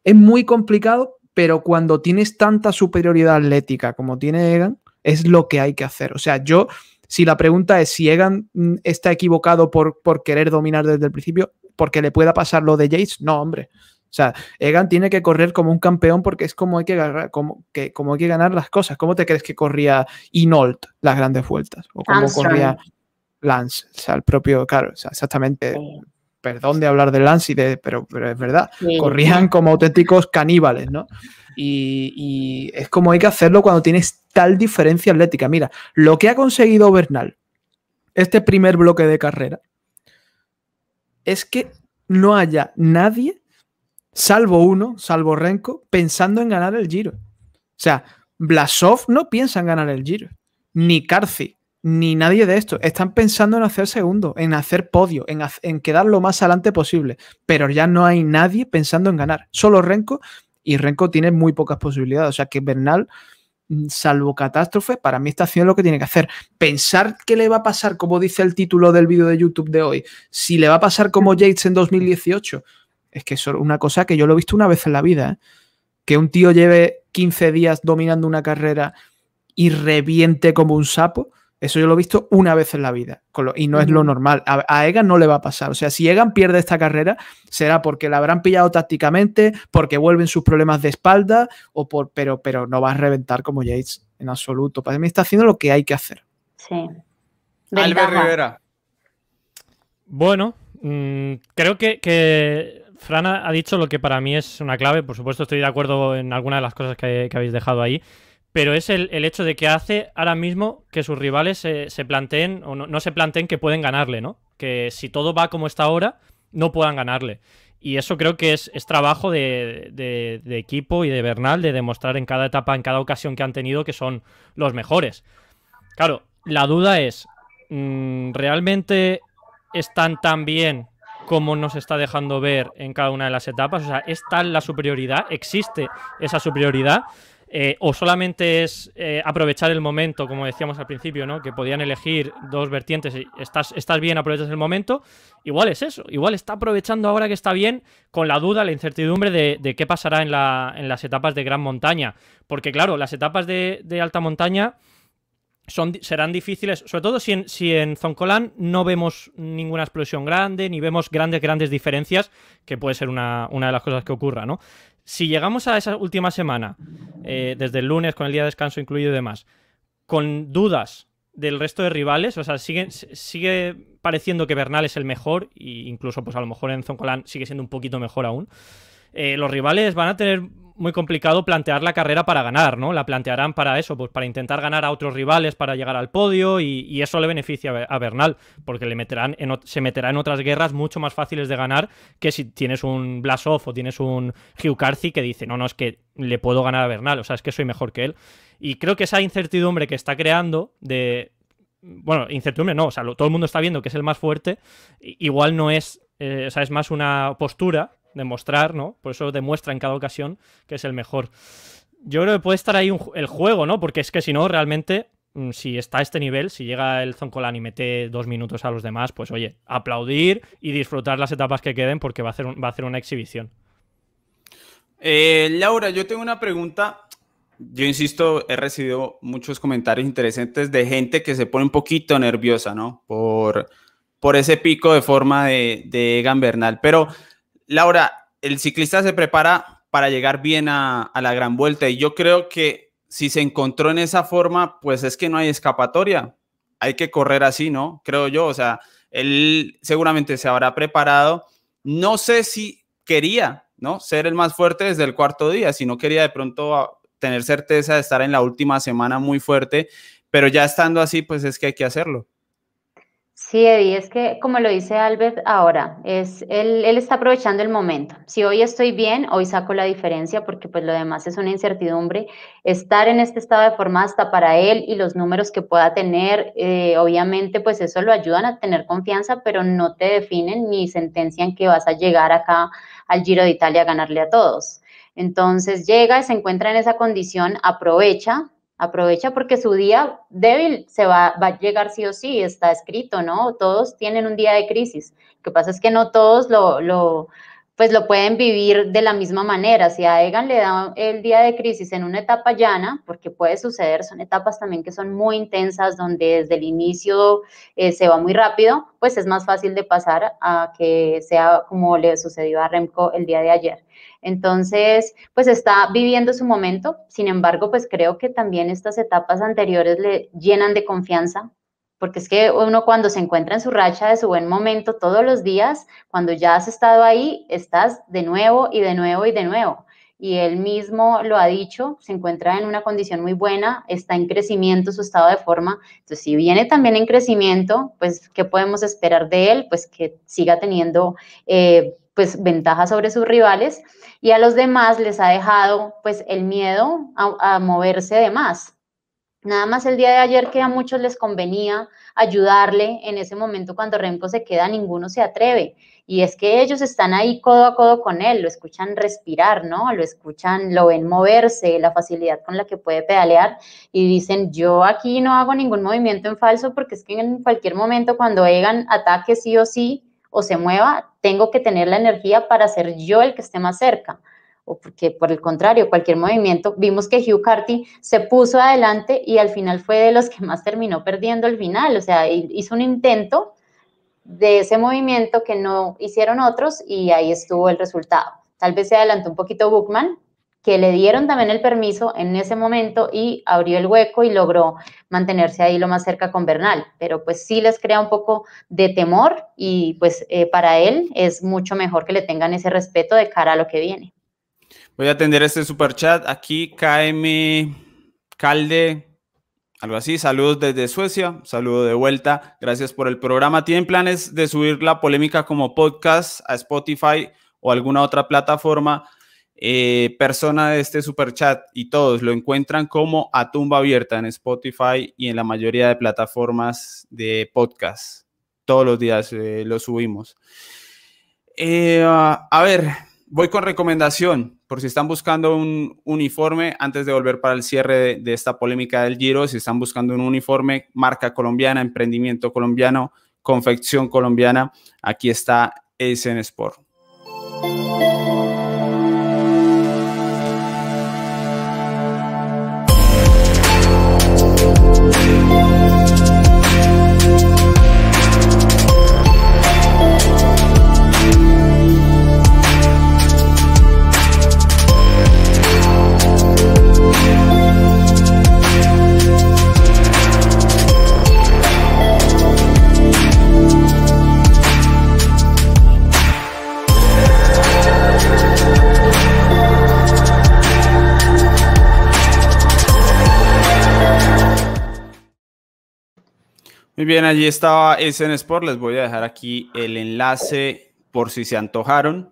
es muy complicado, pero cuando tienes tanta superioridad atlética como tiene Egan, es lo que hay que hacer. O sea, yo, si la pregunta es si Egan mm, está equivocado por, por querer dominar desde el principio, porque le pueda pasar lo de Yates, no, hombre. O sea, Egan tiene que correr como un campeón porque es como hay que, ganar, como, que, como hay que ganar las cosas. ¿Cómo te crees que corría Inolt las grandes vueltas? ¿O cómo corría Lance? O sea, el propio, claro, exactamente. Perdón de hablar de Lance, y de, pero, pero es verdad. Corrían como auténticos caníbales, ¿no? Y, y, es como hay que hacerlo cuando tienes tal diferencia atlética. Mira, lo que ha conseguido Bernal, este primer bloque de carrera, es que no haya nadie, salvo uno, salvo Renko, pensando en ganar el Giro. O sea, Blasov no piensa en ganar el Giro, ni Carci, ni nadie de estos. Están pensando en hacer segundo, en hacer podio, en, en quedar lo más adelante posible. Pero ya no hay nadie pensando en ganar. Solo Renko, y Renko tiene muy pocas posibilidades. O sea que Bernal salvo catástrofe, para mí está haciendo lo que tiene que hacer. Pensar que le va a pasar, como dice el título del vídeo de YouTube de hoy, si le va a pasar como Yates en 2018, es que es una cosa que yo lo he visto una vez en la vida. ¿eh? Que un tío lleve 15 días dominando una carrera y reviente como un sapo, eso yo lo he visto una vez en la vida y no es lo normal. A, Egan no le va a pasar. O sea, si Egan pierde esta carrera, será porque la habrán pillado tácticamente, porque vuelven sus problemas de espalda, o por, pero, pero no va a reventar como Yates en absoluto. Para mí está haciendo lo que hay que hacer. Sí. Albert Rivera. Bueno, mm, creo que, que Fran ha dicho lo que para mí es una clave. Por supuesto, estoy de acuerdo en algunas de las cosas que habéis dejado ahí pero es el, hecho de que hace ahora mismo que sus rivales se, planteen, o no, se planteen que pueden ganarle, ¿no? Que si todo va como está ahora, no puedan ganarle. Y eso creo que es, trabajo de, equipo y de Bernal, de demostrar en cada etapa, en cada ocasión que han tenido que son los mejores. Claro, la duda es, mm, ¿realmente están tan bien como nos está dejando ver en cada una de las etapas? O sea, ¿es tal la superioridad? ¿Existe esa superioridad? Eh, o solamente es eh, aprovechar el momento, como decíamos al principio, ¿no? Que podían elegir dos vertientes y estás, estás bien, aprovechas el momento. Igual es eso, igual está aprovechando ahora que está bien con la duda, la incertidumbre de, qué pasará en, las etapas de gran montaña. Porque claro, las etapas de, alta montaña son, serán difíciles, sobre todo si en, si en Zoncolan no vemos ninguna explosión grande, ni vemos grandes, grandes diferencias, que puede ser una, una de las cosas que ocurra, ¿no? Si llegamos a esa última semana, eh, desde el lunes con el día de descanso incluido y demás, con dudas del resto de rivales, o sea, sigue, pareciendo que Bernal es el mejor, e incluso pues a lo mejor en Zoncolan sigue siendo un poquito mejor aún. Eh, los rivales van a tener muy complicado plantear la carrera para ganar, ¿no? La plantearán para eso, pues para intentar ganar a otros rivales para llegar al podio y, eso le beneficia a Bernal, porque le meterán se meterá en otras guerras mucho más fáciles de ganar que si tienes un Blasov o tienes un Hugh Carthy que dice, no, no, es que le puedo ganar a Bernal, o sea, es que soy mejor que él. Y creo que esa incertidumbre que está creando de... Bueno, incertidumbre no, o sea, todo el mundo está viendo que es el más fuerte, igual no es, eh, o sea, es más una postura demostrar, ¿no? Por eso demuestra en cada ocasión que es el mejor. Yo creo que puede estar ahí el juego, ¿no? Porque es que si no, realmente, mm, si está a este nivel, si llega el Zoncolan y mete dos minutos a los demás, pues oye, aplaudir y disfrutar las etapas que queden porque va a hacer, va a hacer una exhibición. Eh, Laura, yo tengo una pregunta. Yo insisto, he recibido muchos comentarios interesantes de gente que se pone un poquito nerviosa, ¿no? Por, por ese pico de forma de, de Egan. Pero Laura, el ciclista se prepara para llegar bien a, la gran vuelta y yo creo que si se encontró en esa forma, pues es que no hay escapatoria. Hay que correr así, ¿no? Creo yo. O sea, él seguramente se habrá preparado. No sé si quería, ¿no? Ser el más fuerte desde el cuarto día, si no quería de pronto tener certeza de estar en la última semana muy fuerte, pero ya estando así, pues es que hay que hacerlo. Sí, Eddie, es que como lo dice Albert ahora, es, él, él, está aprovechando el momento. Si hoy estoy bien, hoy saco la diferencia porque pues lo demás es una incertidumbre. Estar en este estado de forma hasta para él y los números que pueda tener, eh, obviamente pues eso lo ayudan a tener confianza, pero no te definen ni sentencian que vas a llegar acá al Giro de Italia a ganarle a todos. Entonces llega, se encuentra en esa condición, aprovecha, aprovecha porque su día débil se va, a llegar sí o sí, está escrito, ¿no? Todos tienen un día de crisis. Lo que pasa es que no todos lo pues lo pueden vivir de la misma manera. Si a Egan le da el día de crisis en una etapa llana, porque puede suceder, son etapas también que son muy intensas, donde desde el inicio eh, se va muy rápido, pues es más fácil de pasar a que sea como le sucedió a Remco el día de ayer. Entonces, pues está viviendo su momento, sin embargo, pues creo que también estas etapas anteriores le llenan de confianza, porque es que uno cuando se encuentra en su racha de su buen momento todos los días, cuando ya has estado ahí, estás de nuevo y de nuevo y de nuevo. Y él mismo lo ha dicho, se encuentra en una condición muy buena, está en crecimiento su estado de forma. Entonces, si viene también en crecimiento, pues, ¿qué podemos esperar de él? Pues que siga teniendo eh, pues ventaja sobre sus rivales y a los demás les ha dejado pues el miedo a, moverse de más. Nada más el día de ayer que a muchos les convenía ayudarle en ese momento cuando Remco se queda, ninguno se atreve. Y es que ellos están ahí codo a codo con él, lo escuchan respirar, ¿no? Lo escuchan, lo ven moverse, la facilidad con la que puede pedalear y dicen, yo aquí no hago ningún movimiento en falso porque es que en cualquier momento cuando Egan ataque sí o sí, o se mueva, tengo que tener la energía para ser yo el que esté más cerca. O porque por el contrario, cualquier movimiento, vimos que Hugh Carty se puso adelante y al final fue de los que más terminó perdiendo el final. O sea, hizo un intento de ese movimiento que no hicieron otros y ahí estuvo el resultado. Tal vez se adelantó un poquito Bookman, que le dieron también el permiso en ese momento y abrió el hueco y logró mantenerse ahí lo más cerca con Bernal, pero pues sí les crea un poco de temor y pues eh, para él es mucho mejor que le tengan ese respeto de cara a lo que viene. Voy a atender este super chat aquí, KM, alcalde, algo así. Saludos desde Suecia, saludo de vuelta. Gracias por el programa. ¿Tienen planes de subir la polémica como podcast a Spotify o alguna otra plataforma? Eh, persona de este super chat y todos lo encuentran como a tumba abierta en Spotify y en la mayoría de plataformas de podcast. Todos los días eh, lo subimos. Eh, a ver, voy con recomendación, por si están buscando un uniforme, antes de volver para el cierre de, esta polémica del Giro, si están buscando un uniforme, marca colombiana, emprendimiento colombiano, confección colombiana, aquí está Eisen Sport. Muy bien, allí estaba SN Sport. Les voy a dejar aquí el enlace por si se antojaron.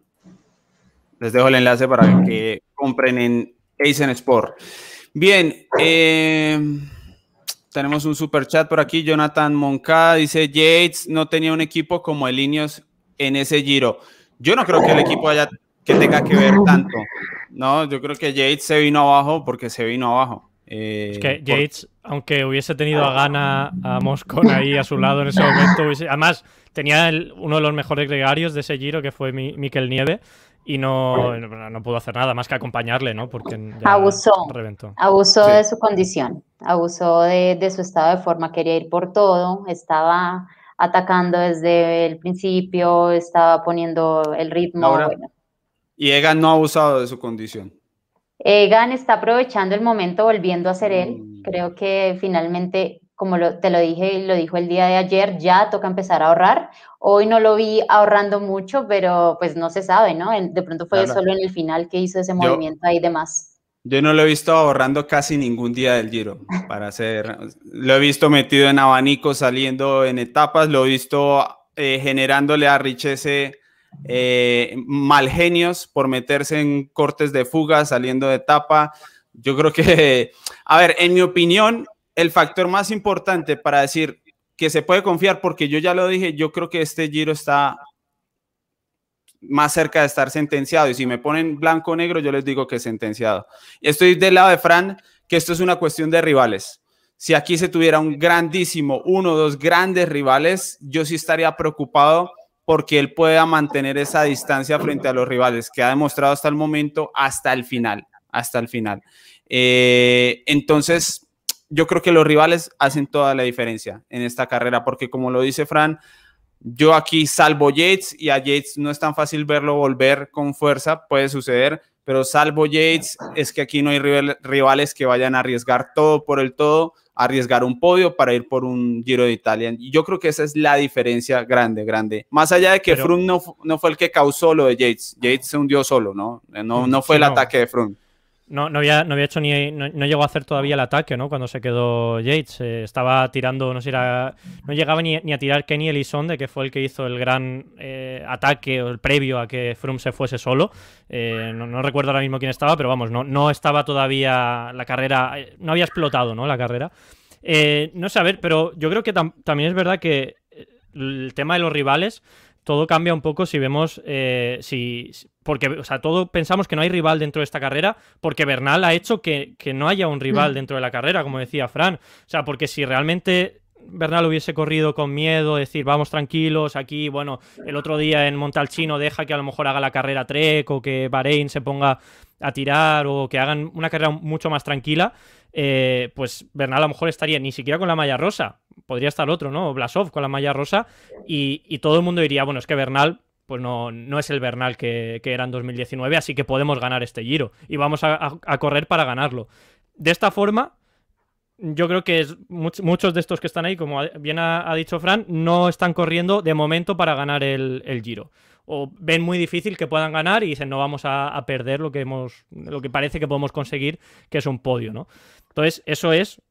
Les dejo el enlace para que compren en Aizen Sport. Bien, eh, tenemos un super chat por aquí. Jonathan Moncada dice: Yates no tenía un equipo como el Ineos en ese giro. Yo no creo que el equipo haya que tenga que ver tanto. No, yo creo que Yates se vino abajo porque se vino abajo. Eh, es que Yates, aunque hubiese tenido a Gana, a Moscon ahí a su lado en ese momento, además tenía uno de los mejores gregarios de ese giro que fue Miquel Nieve y no, no, pudo hacer nada más que acompañarle, ¿no? Porque abusó, abusó de su condición, abusó de, su estado de forma, quería ir por todo, estaba atacando desde el principio, estaba poniendo el ritmo. Y Egan no ha abusado de su condición. Egan está aprovechando el momento volviendo a ser él. Mm. Creo que finalmente, como te lo dije y lo dijo el día de ayer, ya toca empezar a ahorrar. Hoy no lo vi ahorrando mucho, pero pues no se sabe, ¿no? De pronto fue solo en el final que hizo ese movimiento ahí de más. Yo no lo he visto ahorrando casi ningún día del Giro para hacer. Lo he visto metido en abanico, saliendo en etapas, lo he visto eh, generándole a Richese eh, mal genios por meterse en cortes de fuga, saliendo de etapa. Yo creo que, [laughs] a ver, en mi opinión, el factor más importante para decir que se puede confiar, porque yo ya lo dije, yo creo que este giro está más cerca de estar sentenciado. Y si me ponen blanco o negro, yo les digo que es sentenciado. Estoy del lado de Fran, que esto es una cuestión de rivales. Si aquí se tuviera un grandísimo, uno o dos grandes rivales, yo sí estaría preocupado porque él pueda mantener esa distancia frente a los rivales que ha demostrado hasta el momento, hasta el final, hasta el final. Eh, entonces, yo creo que los rivales hacen toda la diferencia en esta carrera, porque como lo dice Fran, yo aquí salvo Yates y a Yates no es tan fácil verlo volver con fuerza, puede suceder, pero salvo Yates es que aquí no hay rivales que vayan a arriesgar todo por el todo arriesgar un podio para ir por un Giro de Italia. Y yo creo que esa es la diferencia grande, grande. Más allá de que Froome no, no, fue el que causó lo de Yates. Yates se hundió solo, ¿no? No, no fue el ataque de Froome. No, no, había, no había hecho ni. No, llegó a hacer todavía el ataque, ¿no? Cuando se quedó Yates. Eh, estaba tirando, no sé, era, no llegaba ni, a tirar Kenny Elizonde, que fue el que hizo el gran eh, ataque o el previo a que Froome se fuese solo. Eh, no, recuerdo ahora mismo quién estaba, pero vamos, no, no estaba todavía la carrera. No había explotado, ¿no? La carrera. no sé, a ver, pero yo creo que también es verdad que el tema de los rivales todo cambia un poco si vemos eh, si, porque o sea todo pensamos que no hay rival dentro de esta carrera porque Bernal ha hecho que, no haya un rival mm. dentro de la carrera como decía Fran o sea porque si realmente Bernal hubiese corrido con miedo, decir, vamos tranquilos, aquí, bueno, el otro día en Montalcino deja que a lo mejor haga la carrera Trek o que Bahrein se ponga a tirar o que hagan una carrera mucho más tranquila, eh, pues Bernal a lo mejor estaría ni siquiera con la malla rosa, podría estar otro, ¿no? Blasov con la malla rosa y, todo el mundo diría, bueno, es que Bernal pues no, no es el Bernal que, era en 2019, así que podemos ganar este giro y vamos a, correr para ganarlo. De esta forma, yo creo que muchos de estos que están ahí, como bien ha, dicho Fran, no están corriendo de momento para ganar el, el giro o ven muy difícil que puedan ganar y dicen no vamos a, perder lo que hemos, lo que parece que podemos conseguir, que es un podio, ¿no? Entonces, eso es,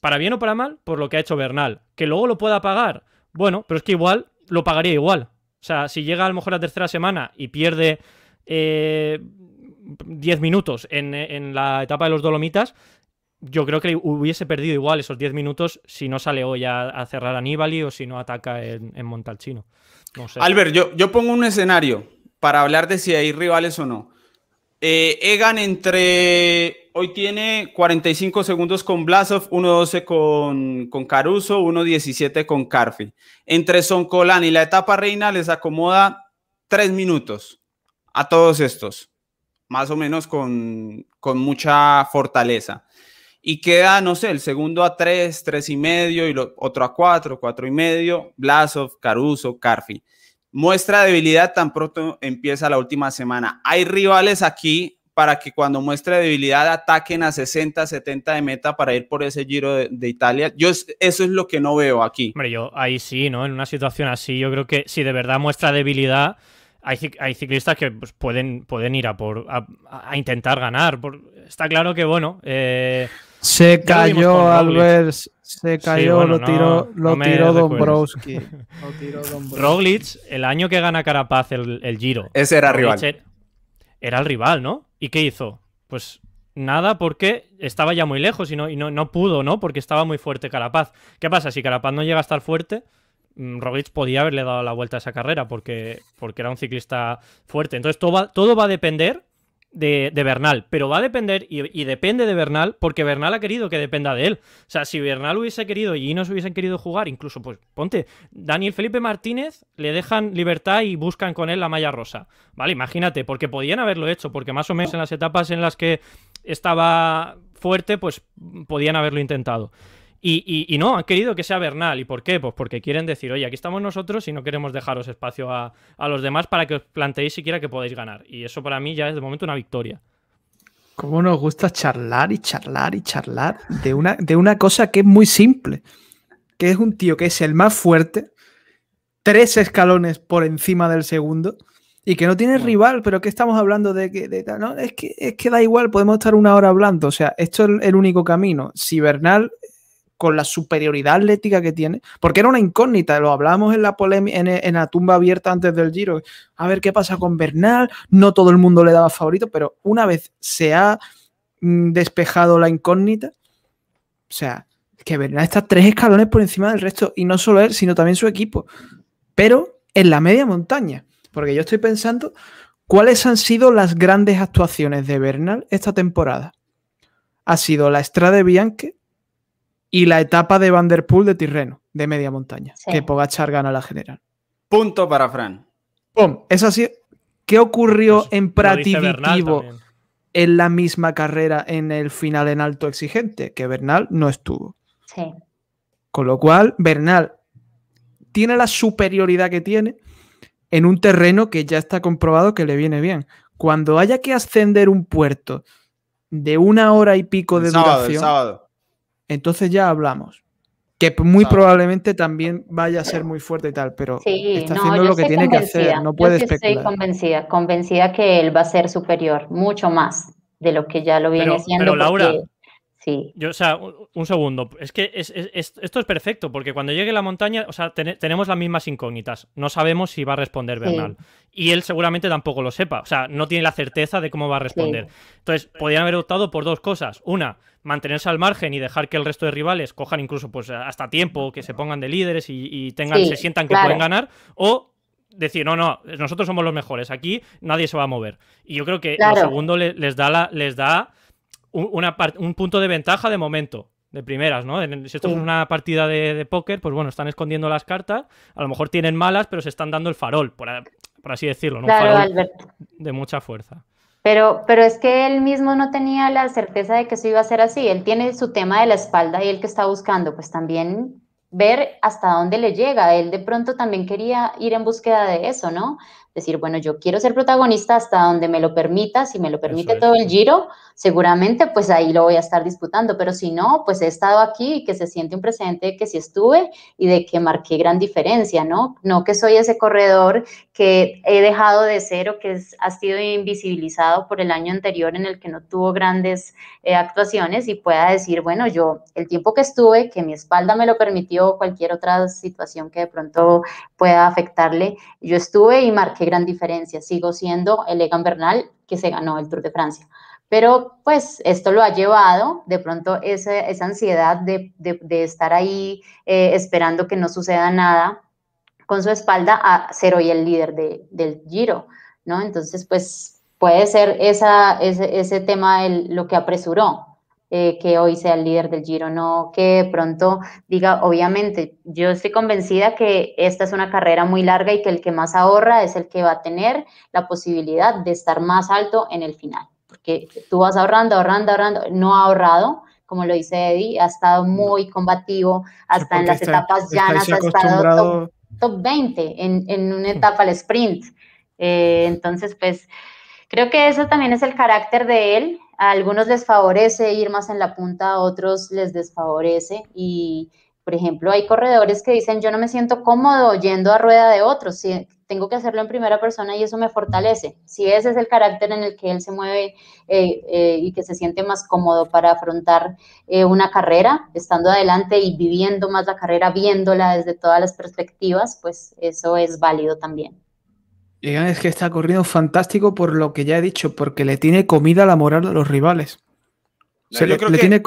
para bien o para mal, por lo que ha hecho Bernal. Que luego lo pueda pagar, bueno, pero es que igual lo pagaría igual. O sea, si llega a lo mejor la tercera semana y pierde eh, 10 minutos en, la etapa de los Dolomitas, yo creo que hubiese perdido igual esos 10 minutos si no sale hoy a, cerrar a Nibali o si no ataca en, Montalcino. Albert, yo, yo pongo un escenario para hablar de si hay rivales o no. Eh, Egan entre. Hoy tiene 45 segundos con Blasov, 1.12 con, con Caruso, 1.17 con Carfi. Entre Soncolan y la etapa reina les acomoda 3 minutos a todos estos más o menos con, mucha fortaleza. Y queda, no sé, el segundo a tres, tres y medio, y lo, otro a cuatro, cuatro y medio, Blasov, Caruso, Carfi. Muestra debilidad tan pronto empieza la última semana. Hay rivales aquí para que cuando muestre debilidad ataquen a 60, 70 de meta para ir por ese giro de, Italia. Yo eso es lo que no veo aquí. Hombre, yo ahí sí, ¿no? En una situación así, yo creo que si de verdad muestra debilidad, hay, ciclistas que pues, pueden, pueden ir a por a, intentar ganar. está claro que, bueno. Eh, se cayó Albert, se cayó, [laughs] lo tiró, lo tiró Dombrowski. Roglic, el año que gana Carapaz el, Giro. Ese era rival. Era, el rival, ¿no? ¿Y qué hizo? Pues nada porque estaba ya muy lejos y no, y no, no pudo, ¿no? Porque estaba muy fuerte Carapaz. ¿Qué pasa? Si Carapaz no llega a estar fuerte, Mm, Roglic podía haberle dado la vuelta a esa carrera porque, porque era un ciclista fuerte. Entonces todo va, todo va a depender de, Bernal, pero va a depender y, depende de Bernal porque Bernal ha querido que dependa de él. O sea, si Bernal hubiese querido y Inos hubiesen querido jugar, incluso pues ponte, Daniel Felipe Martínez le dejan libertad y buscan con él la malla rosa. Vale, imagínate, porque podían haberlo hecho, porque más o menos en las etapas en las que estaba fuerte, pues podían haberlo intentado. Y, no, han querido que sea Bernal. ¿Y por qué? Pues porque quieren decir, oye, aquí estamos nosotros y no queremos dejaros espacio a, los demás para que os planteéis siquiera que podéis ganar. Y eso para mí ya es de momento una victoria. ¿Cómo nos gusta charlar y charlar y charlar de una, de una cosa que es muy simple? Que es un tío que es el más fuerte, tres escalones por encima del segundo y que no tiene rival, pero que estamos hablando de que no, es que es que da igual, podemos estar una hora hablando, o sea, esto es el único camino. Si Bernal con la superioridad atlética que tiene, porque era una incógnita, lo hablábamos en la en, la tumba abierta antes del Giro, a ver qué pasa con Bernal, no todo el mundo le daba favorito, pero una vez se ha mm, despejado la incógnita, o sea, que Bernal está tres escalones por encima del resto, y no solo él, sino también su equipo, pero en la media montaña, porque yo estoy pensando cuáles han sido las grandes actuaciones de Bernal esta temporada. Ha sido la Estrada Bianche, y la etapa de Vanderpool de Tirreno, de media montaña, que Pogachar gana la general. Punto para Fran. ¡Pum! Es así. ¿Qué ocurrió pues en Prativitivo en la misma carrera en el final en alto exigente? Que Bernal no estuvo. Sí. Con lo cual, Bernal tiene la superioridad que tiene en un terreno que ya está comprobado que le viene bien. Cuando haya que ascender un puerto de una hora y pico de duración entonces ya hablamos. Que muy probablemente también vaya a ser muy fuerte y tal, pero está haciendo lo que tiene que hacer, no puede Estoy convencida, convencida que él va a ser superior, mucho más de lo que ya lo viene siendo. Pero Laura, Sí. Yo, o sea, un, segundo. Es que esto es perfecto, porque cuando llegue la montaña, o sea, tenemos las mismas incógnitas. No sabemos si va a responder Bernal. Y él seguramente tampoco lo sepa. O sea, no tiene la certeza de cómo va a responder. Entonces, podrían haber optado por dos cosas. Una, mantenerse al margen y dejar que el resto de rivales cojan incluso pues hasta tiempo, que se pongan de líderes y, tengan, se sientan que pueden ganar. O decir, no, no, nosotros somos los mejores. Aquí nadie se va a mover. Y yo creo que lo segundo les da la, les da un, punto de ventaja de momento, de primeras, ¿no? Si esto es una partida de, póker, pues bueno, están escondiendo las cartas, a lo mejor tienen malas, pero se están dando el farol, por, así decirlo, ¿no? de mucha fuerza. Pero, pero es que él mismo no tenía la certeza de que eso iba a ser así. Él tiene su tema de la espalda y el que está buscando, pues también ver hasta dónde le llega. Él de pronto también quería ir en búsqueda de eso, ¿no? Decir, bueno, yo quiero ser protagonista hasta donde me lo permita, si me lo permite todo el giro, seguramente pues ahí lo voy a estar disputando, pero si no, pues he estado aquí y que se siente un precedente de que sí estuve y de que marqué gran diferencia, ¿no? No que soy ese corredor que he dejado de ser o que ha sido invisibilizado por el año anterior en el que no tuvo grandes eh, actuaciones y pueda decir, bueno, yo el tiempo que estuve, que mi espalda me lo permitió, cualquier otra situación que de pronto pueda afectarle, yo estuve y marqué gran diferencia. Sigo siendo el Egan Bernal que se ganó el Tour de Francia. Pero pues esto lo ha llevado, de pronto esa, esa ansiedad de, de, estar ahí eh, esperando que no suceda nada con su espalda a ser hoy el líder de, del Giro, ¿no? Entonces pues puede ser esa, ese, ese tema el, lo que apresuró, eh, que hoy sea el líder del Giro, no que de pronto diga, obviamente, yo estoy convencida que esta es una carrera muy larga y que el que más ahorra es el que va a tener la posibilidad de estar más alto en el final, porque tú vas ahorrando, ahorrando, ahorrando, no ha ahorrado, como lo dice Eddie, ha estado muy combativo, hasta en las etapas llanas ha estado top, 20 en, en, una etapa al sprint. Eh, entonces, pues creo que eso también es el carácter de él, a algunos les favorece ir más en la punta, a otros les desfavorece y, por ejemplo, hay corredores que dicen yo no me siento cómodo yendo a rueda de otros, si tengo que hacerlo en primera persona y eso me fortalece. Si ese es el carácter en el que él se mueve eh, eh, y que se siente más cómodo para afrontar eh, una carrera, estando adelante y viviendo más la carrera, viéndola desde todas las perspectivas, pues eso es válido también. Es que está corriendo fantástico por lo que ya he dicho, porque le tiene comida la moral a los rivales. yo creo que, tiene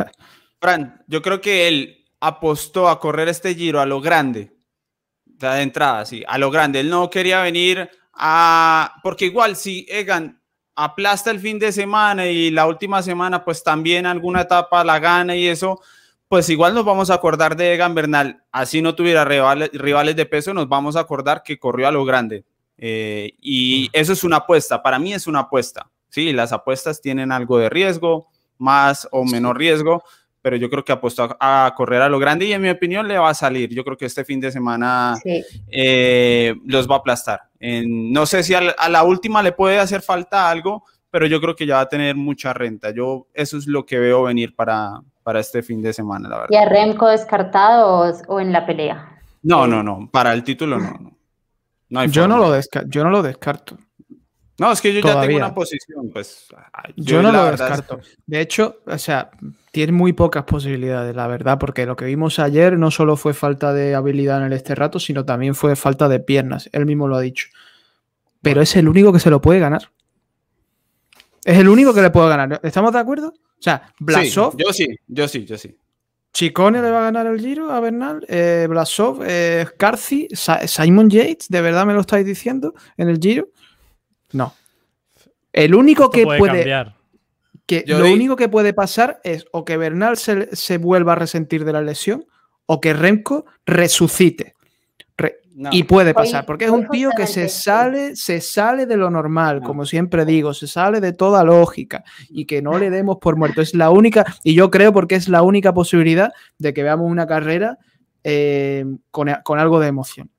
[laughs] Fran, yo creo que él apostó a correr este giro a lo grande. De entrada, sí, a lo grande. Él no quería venir a. Porque igual, si Egan aplasta el fin de semana y la última semana, pues también alguna etapa la gana y eso, pues igual nos vamos a acordar de Egan Bernal. Así no tuviera rivales, rivales de peso, nos vamos a acordar que corrió a lo grande. Eh, y eso es una apuesta, para mí es una apuesta. Sí, las apuestas tienen algo de riesgo, más o menos riesgo, pero yo creo que apostó a, correr a lo grande y en mi opinión le va a salir. Yo creo que este fin de semana eh, los va a aplastar. no sé si a la, última le puede hacer falta algo, pero yo creo que ya va a tener mucha renta. Yo eso es lo que veo venir para, para este fin de semana, la verdad. ¿Y a Remco descartado o, en la pelea? No, no, no, para el título no yo, no lo yo no lo descarto. No, es que yo ya tengo una posición, pues. Yo, no lo descarto. De hecho, o sea, tiene muy pocas posibilidades, la verdad, porque lo que vimos ayer no solo fue falta de habilidad en el este rato, sino también fue falta de piernas. Él mismo lo ha dicho. Pero es el único que se lo puede ganar. Es el único que le puede ganar. ¿Estamos de acuerdo? O sea, Blasov. yo sí, yo sí, yo sí. Chicone le va a ganar el Giro a Bernal, eh, Blasov, eh, Simon Yates, ¿de verdad me lo estáis diciendo en el Giro? No. El único que puede, Que lo único que puede pasar es o que Bernal se, se, vuelva a resentir de la lesión o que Remco resucite. Y puede pasar, porque es un tío que se sale, se sale de lo normal, como siempre digo, se sale de toda lógica y que no le demos por muerto. Es la única, y yo creo porque es la única posibilidad de que veamos una carrera eh, con, algo de emoción.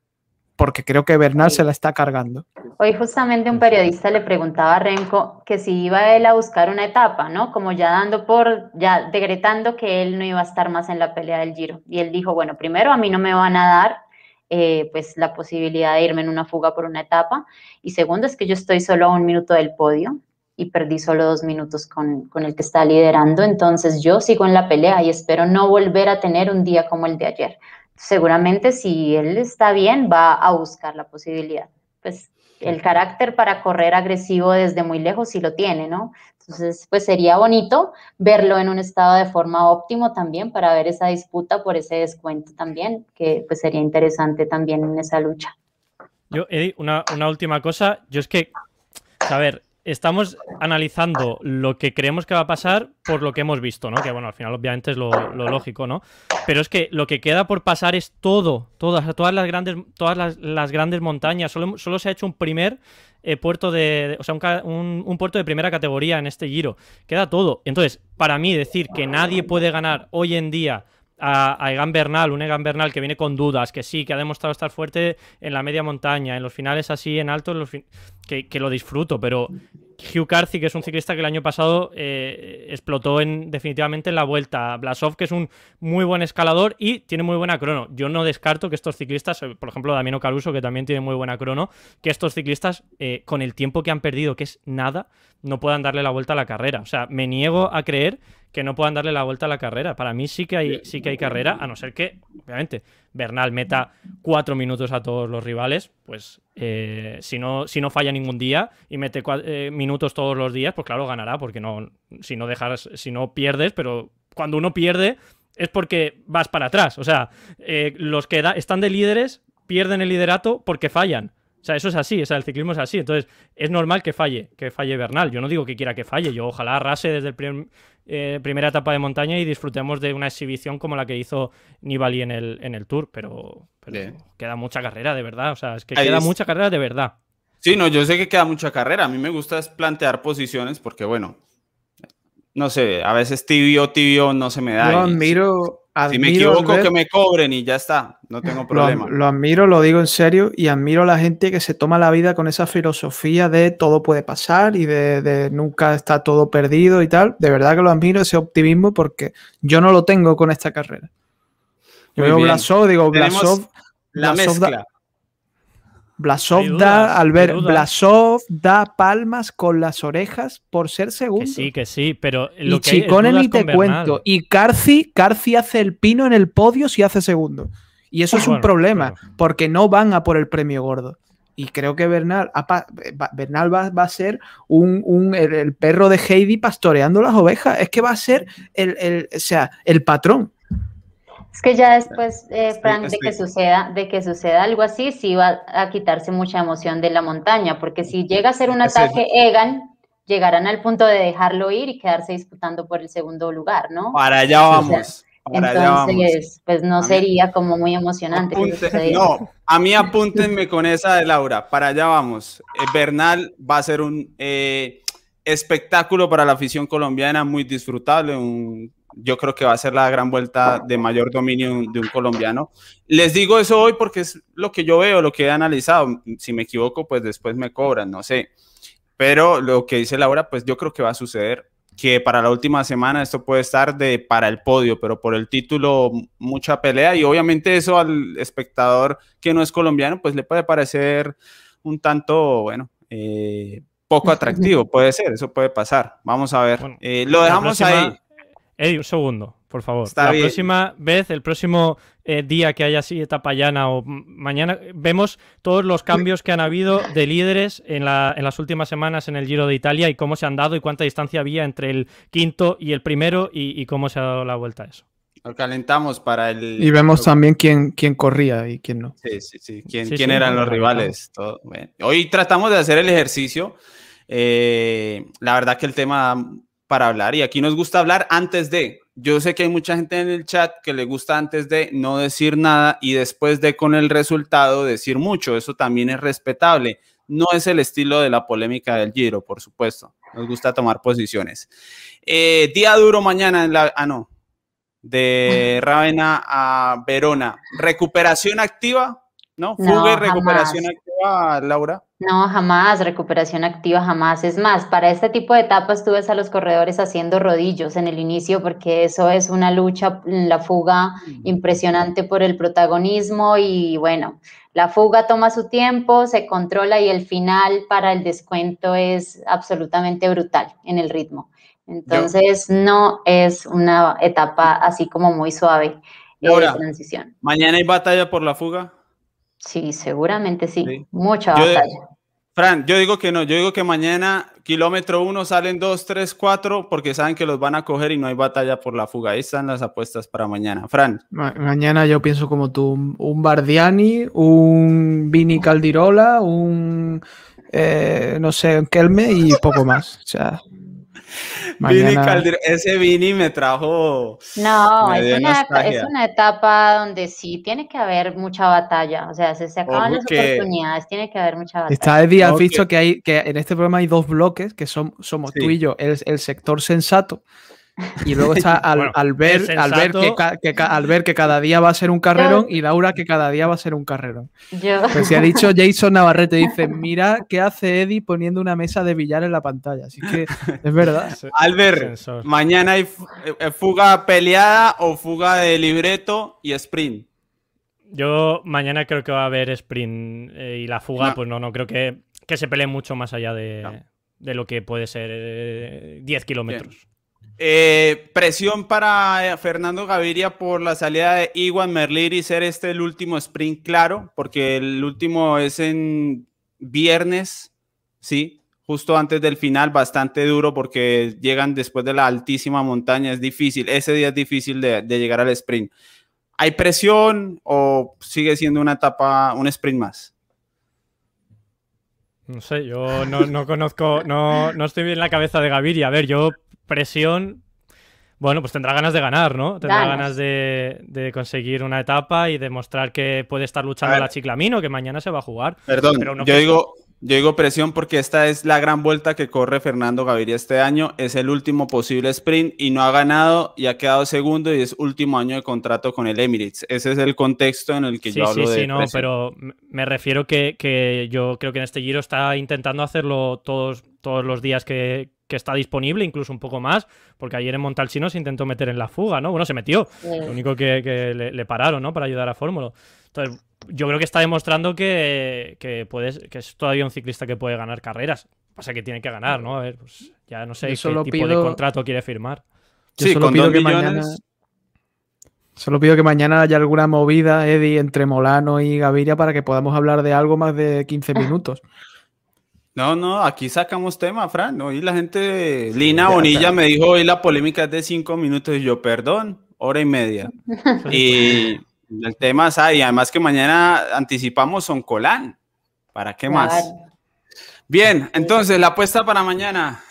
Porque creo que Bernal se la está cargando. Hoy justamente un periodista le preguntaba a Renko que si iba él a buscar una etapa, ¿no? Como ya dando por, ya decretando que él no iba a estar más en la pelea del Giro. Y él dijo, bueno, primero a mí no me van a dar eh, pues la posibilidad de irme en una fuga por una etapa. Y segundo es que yo estoy solo a un minuto del podio y perdí solo dos minutos con, con el que está liderando. Entonces yo sigo en la pelea y espero no volver a tener un día como el de ayer. Seguramente si él está bien va a buscar la posibilidad. Pues el carácter para correr agresivo desde muy lejos sí lo tiene, ¿no? Entonces, pues sería bonito verlo en un estado de forma óptimo también para ver esa disputa por ese descuento también, que pues sería interesante también en esa lucha. Yo, Eddie, una, una última cosa. Yo es que, a ver, estamos analizando lo que creemos que va a pasar por lo que hemos visto, ¿no? Que bueno, al final obviamente es lo, lógico, ¿no? Pero es que lo que queda por pasar es todo, todas, todas las grandes, todas las, grandes montañas. Solo, solo, se ha hecho un primer eh, puerto de, o sea, un, un, puerto de primera categoría en este giro. Queda todo. Entonces, para mí decir que nadie puede ganar hoy en día a, Egan Bernal, un Egan Bernal que viene con dudas, que sí, que ha demostrado estar fuerte en la media montaña, en los finales así, en alto, que, que, lo disfruto, pero Hugh Carthy, que es un ciclista que el año pasado eh, explotó en, definitivamente en la vuelta. Blasov, que es un muy buen escalador y tiene muy buena crono. Yo no descarto que estos ciclistas, eh, por ejemplo, Damiano Caruso, que también tiene muy buena crono, que estos ciclistas, eh, con el tiempo que han perdido, que es nada, no puedan darle la vuelta a la carrera. O sea, me niego a creer que no puedan darle la vuelta a la carrera. Para mí sí que hay, sí que hay carrera, a no ser que, obviamente, Bernal meta cuatro minutos a todos los rivales, pues eh, si, no, si no falla ningún día y mete eh, minutos todos los días, pues claro, ganará, porque no, si no dejas, si no pierdes, pero cuando uno pierde es porque vas para atrás. O sea, eh, los que están de líderes pierden el liderato porque fallan. O sea, eso es así, o sea, el ciclismo es así. Entonces, es normal que falle, que falle Bernal. Yo no digo que quiera que falle, yo ojalá arrase desde el eh, primera etapa de montaña y disfrutemos de una exhibición como la que hizo Nibali en el, en el Tour, pero, queda mucha carrera, de verdad. O sea, es que queda mucha carrera de verdad. Sí, no, yo sé que queda mucha carrera. A mí me gusta es plantear posiciones porque, bueno, no sé, a veces tibio, tibio no se me da. Yo admiro, si me equivoco, que me cobren y ya está, no tengo problema. Lo, admiro, lo digo en serio, y admiro a la gente que se toma la vida con esa filosofía de todo puede pasar y de, nunca está todo perdido y tal. De verdad que lo admiro ese optimismo porque yo no lo tengo con esta carrera. Yo veo Blasov, digo, Blasov. La mezcla. Blasov da, al ver, Blasov da palmas con las orejas por ser segundo. Que sí, que sí, pero lo y Chicone ni te cuento. Y Carci, Carci hace el pino en el podio si hace segundo. Y eso es un problema, porque no van a por el premio gordo. Y creo que Bernal, Bernal va, a ser un, el, perro de Heidi pastoreando las ovejas. Es que va a ser el, o sea, el patrón. Es que ya después, eh, Frank, de que suceda, de que suceda algo así, sí va a quitarse mucha emoción de la montaña, porque si llega a ser un ataque Egan, llegarán al punto de dejarlo ir y quedarse disputando por el segundo lugar, ¿no? Para allá vamos. entonces, pues no sería como muy emocionante. no, a mí [laughs] apúntenme con esa de Laura. Para allá vamos. Eh, Bernal va a ser un eh, espectáculo para la afición colombiana, muy disfrutable, un yo creo que va a ser la gran vuelta de mayor dominio de un colombiano. Les digo eso hoy porque es lo que yo veo, lo que he analizado. Si me equivoco, pues después me cobran, no sé. Pero lo que dice Laura, pues yo creo que va a suceder que para la última semana esto puede estar de para el podio, pero por el título mucha pelea y obviamente eso al espectador que no es colombiano, pues le puede parecer un tanto, bueno, eh, poco atractivo, [laughs] puede ser, eso puede pasar. Vamos a ver. Eh, lo dejamos ahí. Eddie, un segundo, por favor. la próxima vez, el próximo eh, día que haya así etapa llana o mañana, vemos todos los cambios que han habido de líderes en, las últimas semanas en el Giro de Italia y cómo se han dado y cuánta distancia había entre el quinto y el primero y, cómo se ha dado la vuelta a eso. Lo calentamos para el... Y vemos también quién, quién corría y quién no. Sí, sí, sí. ¿Quién, eran los rivales? Hoy tratamos de hacer el ejercicio. Eh, la verdad que el tema para hablar y aquí nos gusta hablar antes de. Yo sé que hay mucha gente en el chat que le gusta antes de no decir nada y después de con el resultado decir mucho. Eso también es respetable. No es el estilo de la polémica del Giro, por supuesto. Nos gusta tomar posiciones. Eh, día duro mañana en la... Ah, no. De Ravenna a Verona. ¿Recuperación activa? ¿No? Fuga y recuperación activa, Laura. No, jamás, recuperación activa, jamás. Es más, para este tipo de etapas tú ves a los corredores haciendo rodillos en el inicio porque eso es una lucha, la fuga impresionante por el protagonismo y bueno, la fuga toma su tiempo, se controla y el final para el descuento es absolutamente brutal en el ritmo. Entonces no es una etapa así como muy suave de transición. ¿Mañana hay batalla por la fuga? Sí, seguramente sí. Mucha batalla. Fran, yo digo que no, yo digo que mañana kilómetro uno salen dos, tres, cuatro, porque saben que los van a coger y no hay batalla por la fuga. Ahí están las apuestas para mañana. Fran. mañana yo pienso como tú, un Bardiani, un Vini Caldirola, un, eh, no sé, un Kelme y poco más. O sea, [laughs] Vini ese Vini me trajo. No, es una, etapa donde sí tiene que haber mucha batalla. O sea, se, se acaban las oportunidades, tiene que haber mucha batalla. Está Eddie, has visto que hay que en este programa hay dos bloques que son, somos tú y yo, el, el sector sensato Y luego está al, [laughs] Bueno, al ver, al, ver que, al ver que cada día va a ser un carrerón y Laura que cada día va a ser un carrerón. Yo, Pues si ha dicho [laughs] Jason Navarrete, dice, mira qué hace Eddie poniendo una mesa de billar en la pantalla. Así que es verdad. [laughs] Albert, Sensor. mañana hay fu- eh, fuga peleada o fuga de libreto y sprint. Yo mañana creo que va a haber sprint eh, y la fuga, No. pues no, no creo que, que se pelee mucho más allá de, No. de lo que puede ser eh, 10 kilómetros. Eh, presión para eh, Fernando Gaviria por la salida de Iwan Merlir y ser este el último sprint, claro, porque el último es en viernes, sí, justo antes del final, bastante duro porque llegan después de la altísima montaña, es difícil, ese día es difícil de, de llegar al sprint. ¿Hay presión o sigue siendo una etapa, un sprint más? No sé, yo no, no conozco, no, no estoy bien en la cabeza de Gaviria. A ver, yo presión, bueno, pues tendrá ganas de ganar, ¿no? Tendrá Ganas. ganas de, de conseguir una etapa y demostrar que puede estar luchando A ver. la Chiclamino, que mañana se va a jugar. Perdón, Pero no yo, que- digo, yo digo presión porque esta es la gran vuelta que corre Fernando Gaviria este año. Es el último posible sprint y no ha ganado y ha quedado segundo y es último año de contrato con el Emirates. Ese es el contexto en el que Sí, yo sí, hablo de sí, no, pero me- refiero que, que yo creo que en este giro está intentando hacerlo todos, todos los días que, que está disponible, incluso un poco más, porque ayer en Montalcino se intentó meter en la fuga, ¿no? Bueno, se metió, lo único que, que le, le pararon, ¿no? Para ayudar a Fórmula. Entonces, yo creo que está demostrando que, que, puedes, que es todavía un ciclista que puede ganar carreras. Pasa que tiene que ganar, ¿no? A ver, pues ya no sé qué tipo de contrato quiere firmar. Yo Sí, solo con pido dos que millones. mañana. Solo pido que mañana haya alguna movida, Eddie, entre Molano y Gaviria para que podamos hablar de algo más de 15 [laughs] minutos. No, no, aquí sacamos tema, Fran. Hoy la gente, Lina Bonilla me dijo hoy la polémica es de cinco minutos y yo, perdón, hora y media. [laughs] Y el tema es ahí, además que mañana anticipamos Son Colán. ¿Para qué más? Bien, entonces la apuesta para mañana.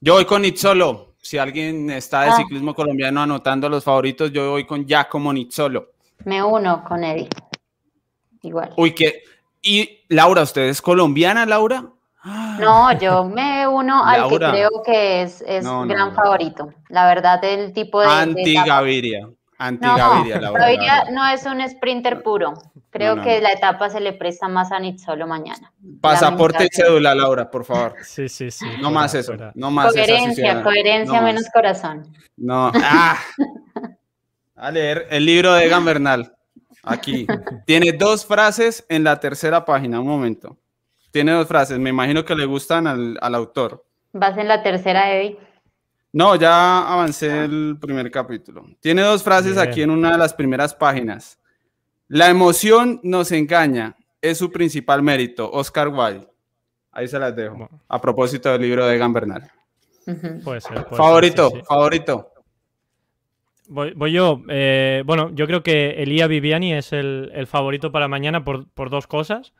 Yo voy con Nizzolo. Si alguien está de Ah. ciclismo colombiano anotando los favoritos, yo voy con Giacomo Nizzolo. Me uno con Eddie. Igual. Uy, que. Y Laura, ¿usted es colombiana, Laura? No, yo me uno al que Laura. creo que es, es No, gran no. favorito. La verdad, el tipo de. etapa- Anti-Gaviria. Anti No, Gaviria, Laura. la Gaviria verdad. no es un sprinter puro. Creo no, que no. la etapa se le presta más a Nizzolo mañana. Pasaporte y cédula, Laura, por favor. [laughs] Sí, sí, sí. No fuera, más eso. fuera. No más Coherencia, coherencia No menos más. corazón. No. [laughs] Ah. A leer el libro de Egan Bernal. Aquí. Tiene dos frases en la tercera página. Un momento. Tiene dos frases. Me imagino que le gustan al, al autor. Vas en la tercera, Eddie. No, ya avancé el primer capítulo. Tiene dos frases Bien. aquí en una de las primeras páginas. La emoción nos engaña. Es su principal mérito. Oscar Wilde. Ahí se las dejo. Bueno. A propósito del libro de Egan Bernal. Puede ser. puede ser, Favorito, sí, sí. favorito. Voy, voy yo. Eh, bueno, yo creo que Elia Viviani es el, el favorito para mañana por, por dos cosas.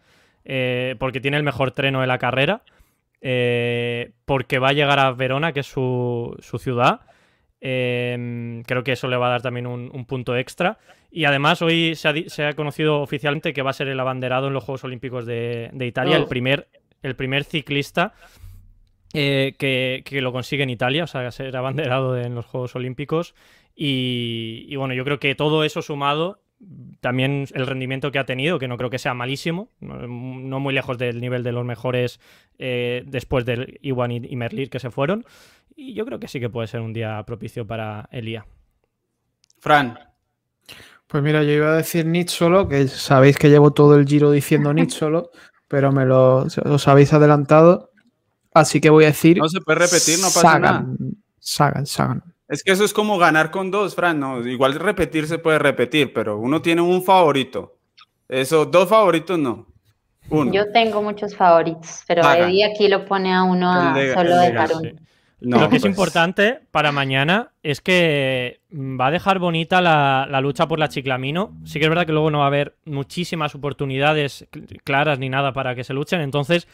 Eh, porque tiene el mejor treno de la carrera. Eh, porque va a llegar a Verona, que es su, su ciudad. Eh, creo que eso le va a dar también un, un punto extra. Y además hoy se ha, di- se ha conocido oficialmente que va a ser el abanderado en los Juegos Olímpicos de, de Italia, el Oh. primer, el primer ciclista eh, que, que lo consigue en Italia, o sea, ser abanderado de- en los Juegos Olímpicos. Y, y bueno, yo creo que todo eso sumado, también el rendimiento que ha tenido, que no creo que sea malísimo, no, muy lejos del nivel de los mejores eh, después del Iwan y, Merlir que se fueron. Y yo creo que sí que puede ser un día propicio para Elia. Fran. Pues mira, yo iba a decir Nietzsche solo, que sabéis que llevo todo el giro diciendo Nietzsche [laughs] solo, pero me lo os habéis adelantado. Así que voy a decir. No se puede repetir, no pasa nada. Sagan. Sagan, Sagan. Es que eso es como ganar con dos, Fran. No, igual repetir se puede repetir, pero uno tiene un favorito. Eso, dos favoritos no. Uno. Yo tengo muchos favoritos, pero. Eddie aquí lo pone a uno a El de- solo de. Sí. No, Lo que es pues, importante para mañana es que mm, va a dejar bonita la, la lucha por la Chiclamino. Sí que es verdad que luego no va a haber muchísimas oportunidades cl- claras ni nada para que se luchen. Entonces,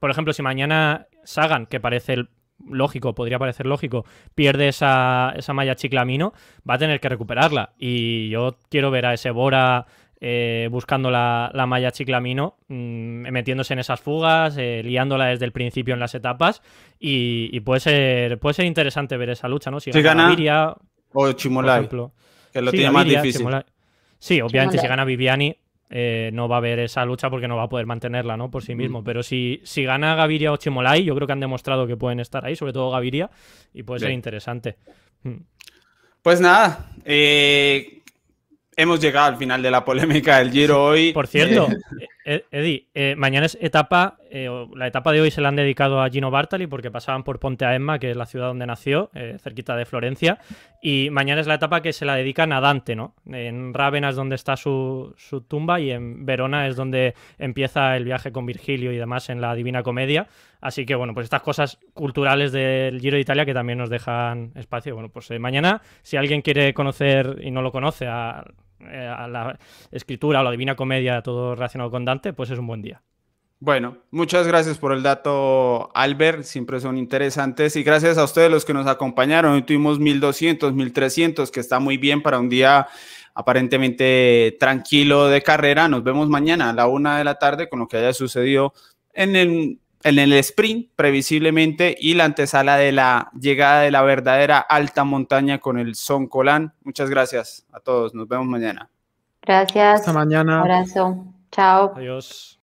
por ejemplo, si mañana Sagan, que parece el- lógico, podría parecer lógico, pierde esa, esa malla Chiclamino, va a tener que recuperarla. Y yo quiero ver a ese Bora eh, buscando la, la, malla chiclamino, mm, metiéndose en esas fugas, eh, liándola desde el principio en las etapas y, puede ser puede ser interesante ver esa lucha, ¿no? Si, gana, Gaviria, o Chimolai, que lo tiene más difícil. Sí, obviamente si gana Viviani eh, no va a haber esa lucha porque no va a poder mantenerla, ¿no? Por sí mismo. Pero si, si gana Gaviria o Chimolai, yo creo que han demostrado que pueden estar ahí, sobre todo Gaviria, y puede ser interesante. Mm. Pues nada, eh, hemos llegado al final de la polémica del Giro hoy. Por cierto, [laughs] eh, Eddie, mañana es etapa eh, la etapa de hoy se la han dedicado a Gino Bartali porque pasaban por Ponte a Emma, que es la ciudad donde nació, eh, cerquita de Florencia. Y mañana es la etapa que se la dedican a Dante, ¿no? En Rávena es donde está su, tumba y en Verona es donde empieza el viaje con Virgilio y demás en la Divina Comedia. Así que, bueno, pues estas cosas culturales del Giro de Italia que también nos dejan espacio. Bueno, pues eh, mañana, si alguien quiere conocer y no lo conoce a, a la escritura o la Divina Comedia, todo relacionado con Dante, pues es un buen día. Bueno, muchas gracias por el dato, Albert. Siempre son interesantes. Y gracias a ustedes los que nos acompañaron. Hoy tuvimos 1200, 1300, que está muy bien para un día aparentemente tranquilo de carrera. Nos vemos mañana a la una de la tarde con lo que haya sucedido en el, en el sprint, previsiblemente, y la antesala de la llegada de la verdadera alta montaña con el Son Colán. Muchas gracias a todos. Nos vemos mañana. Gracias. Hasta mañana. Un abrazo. Chao. Adiós.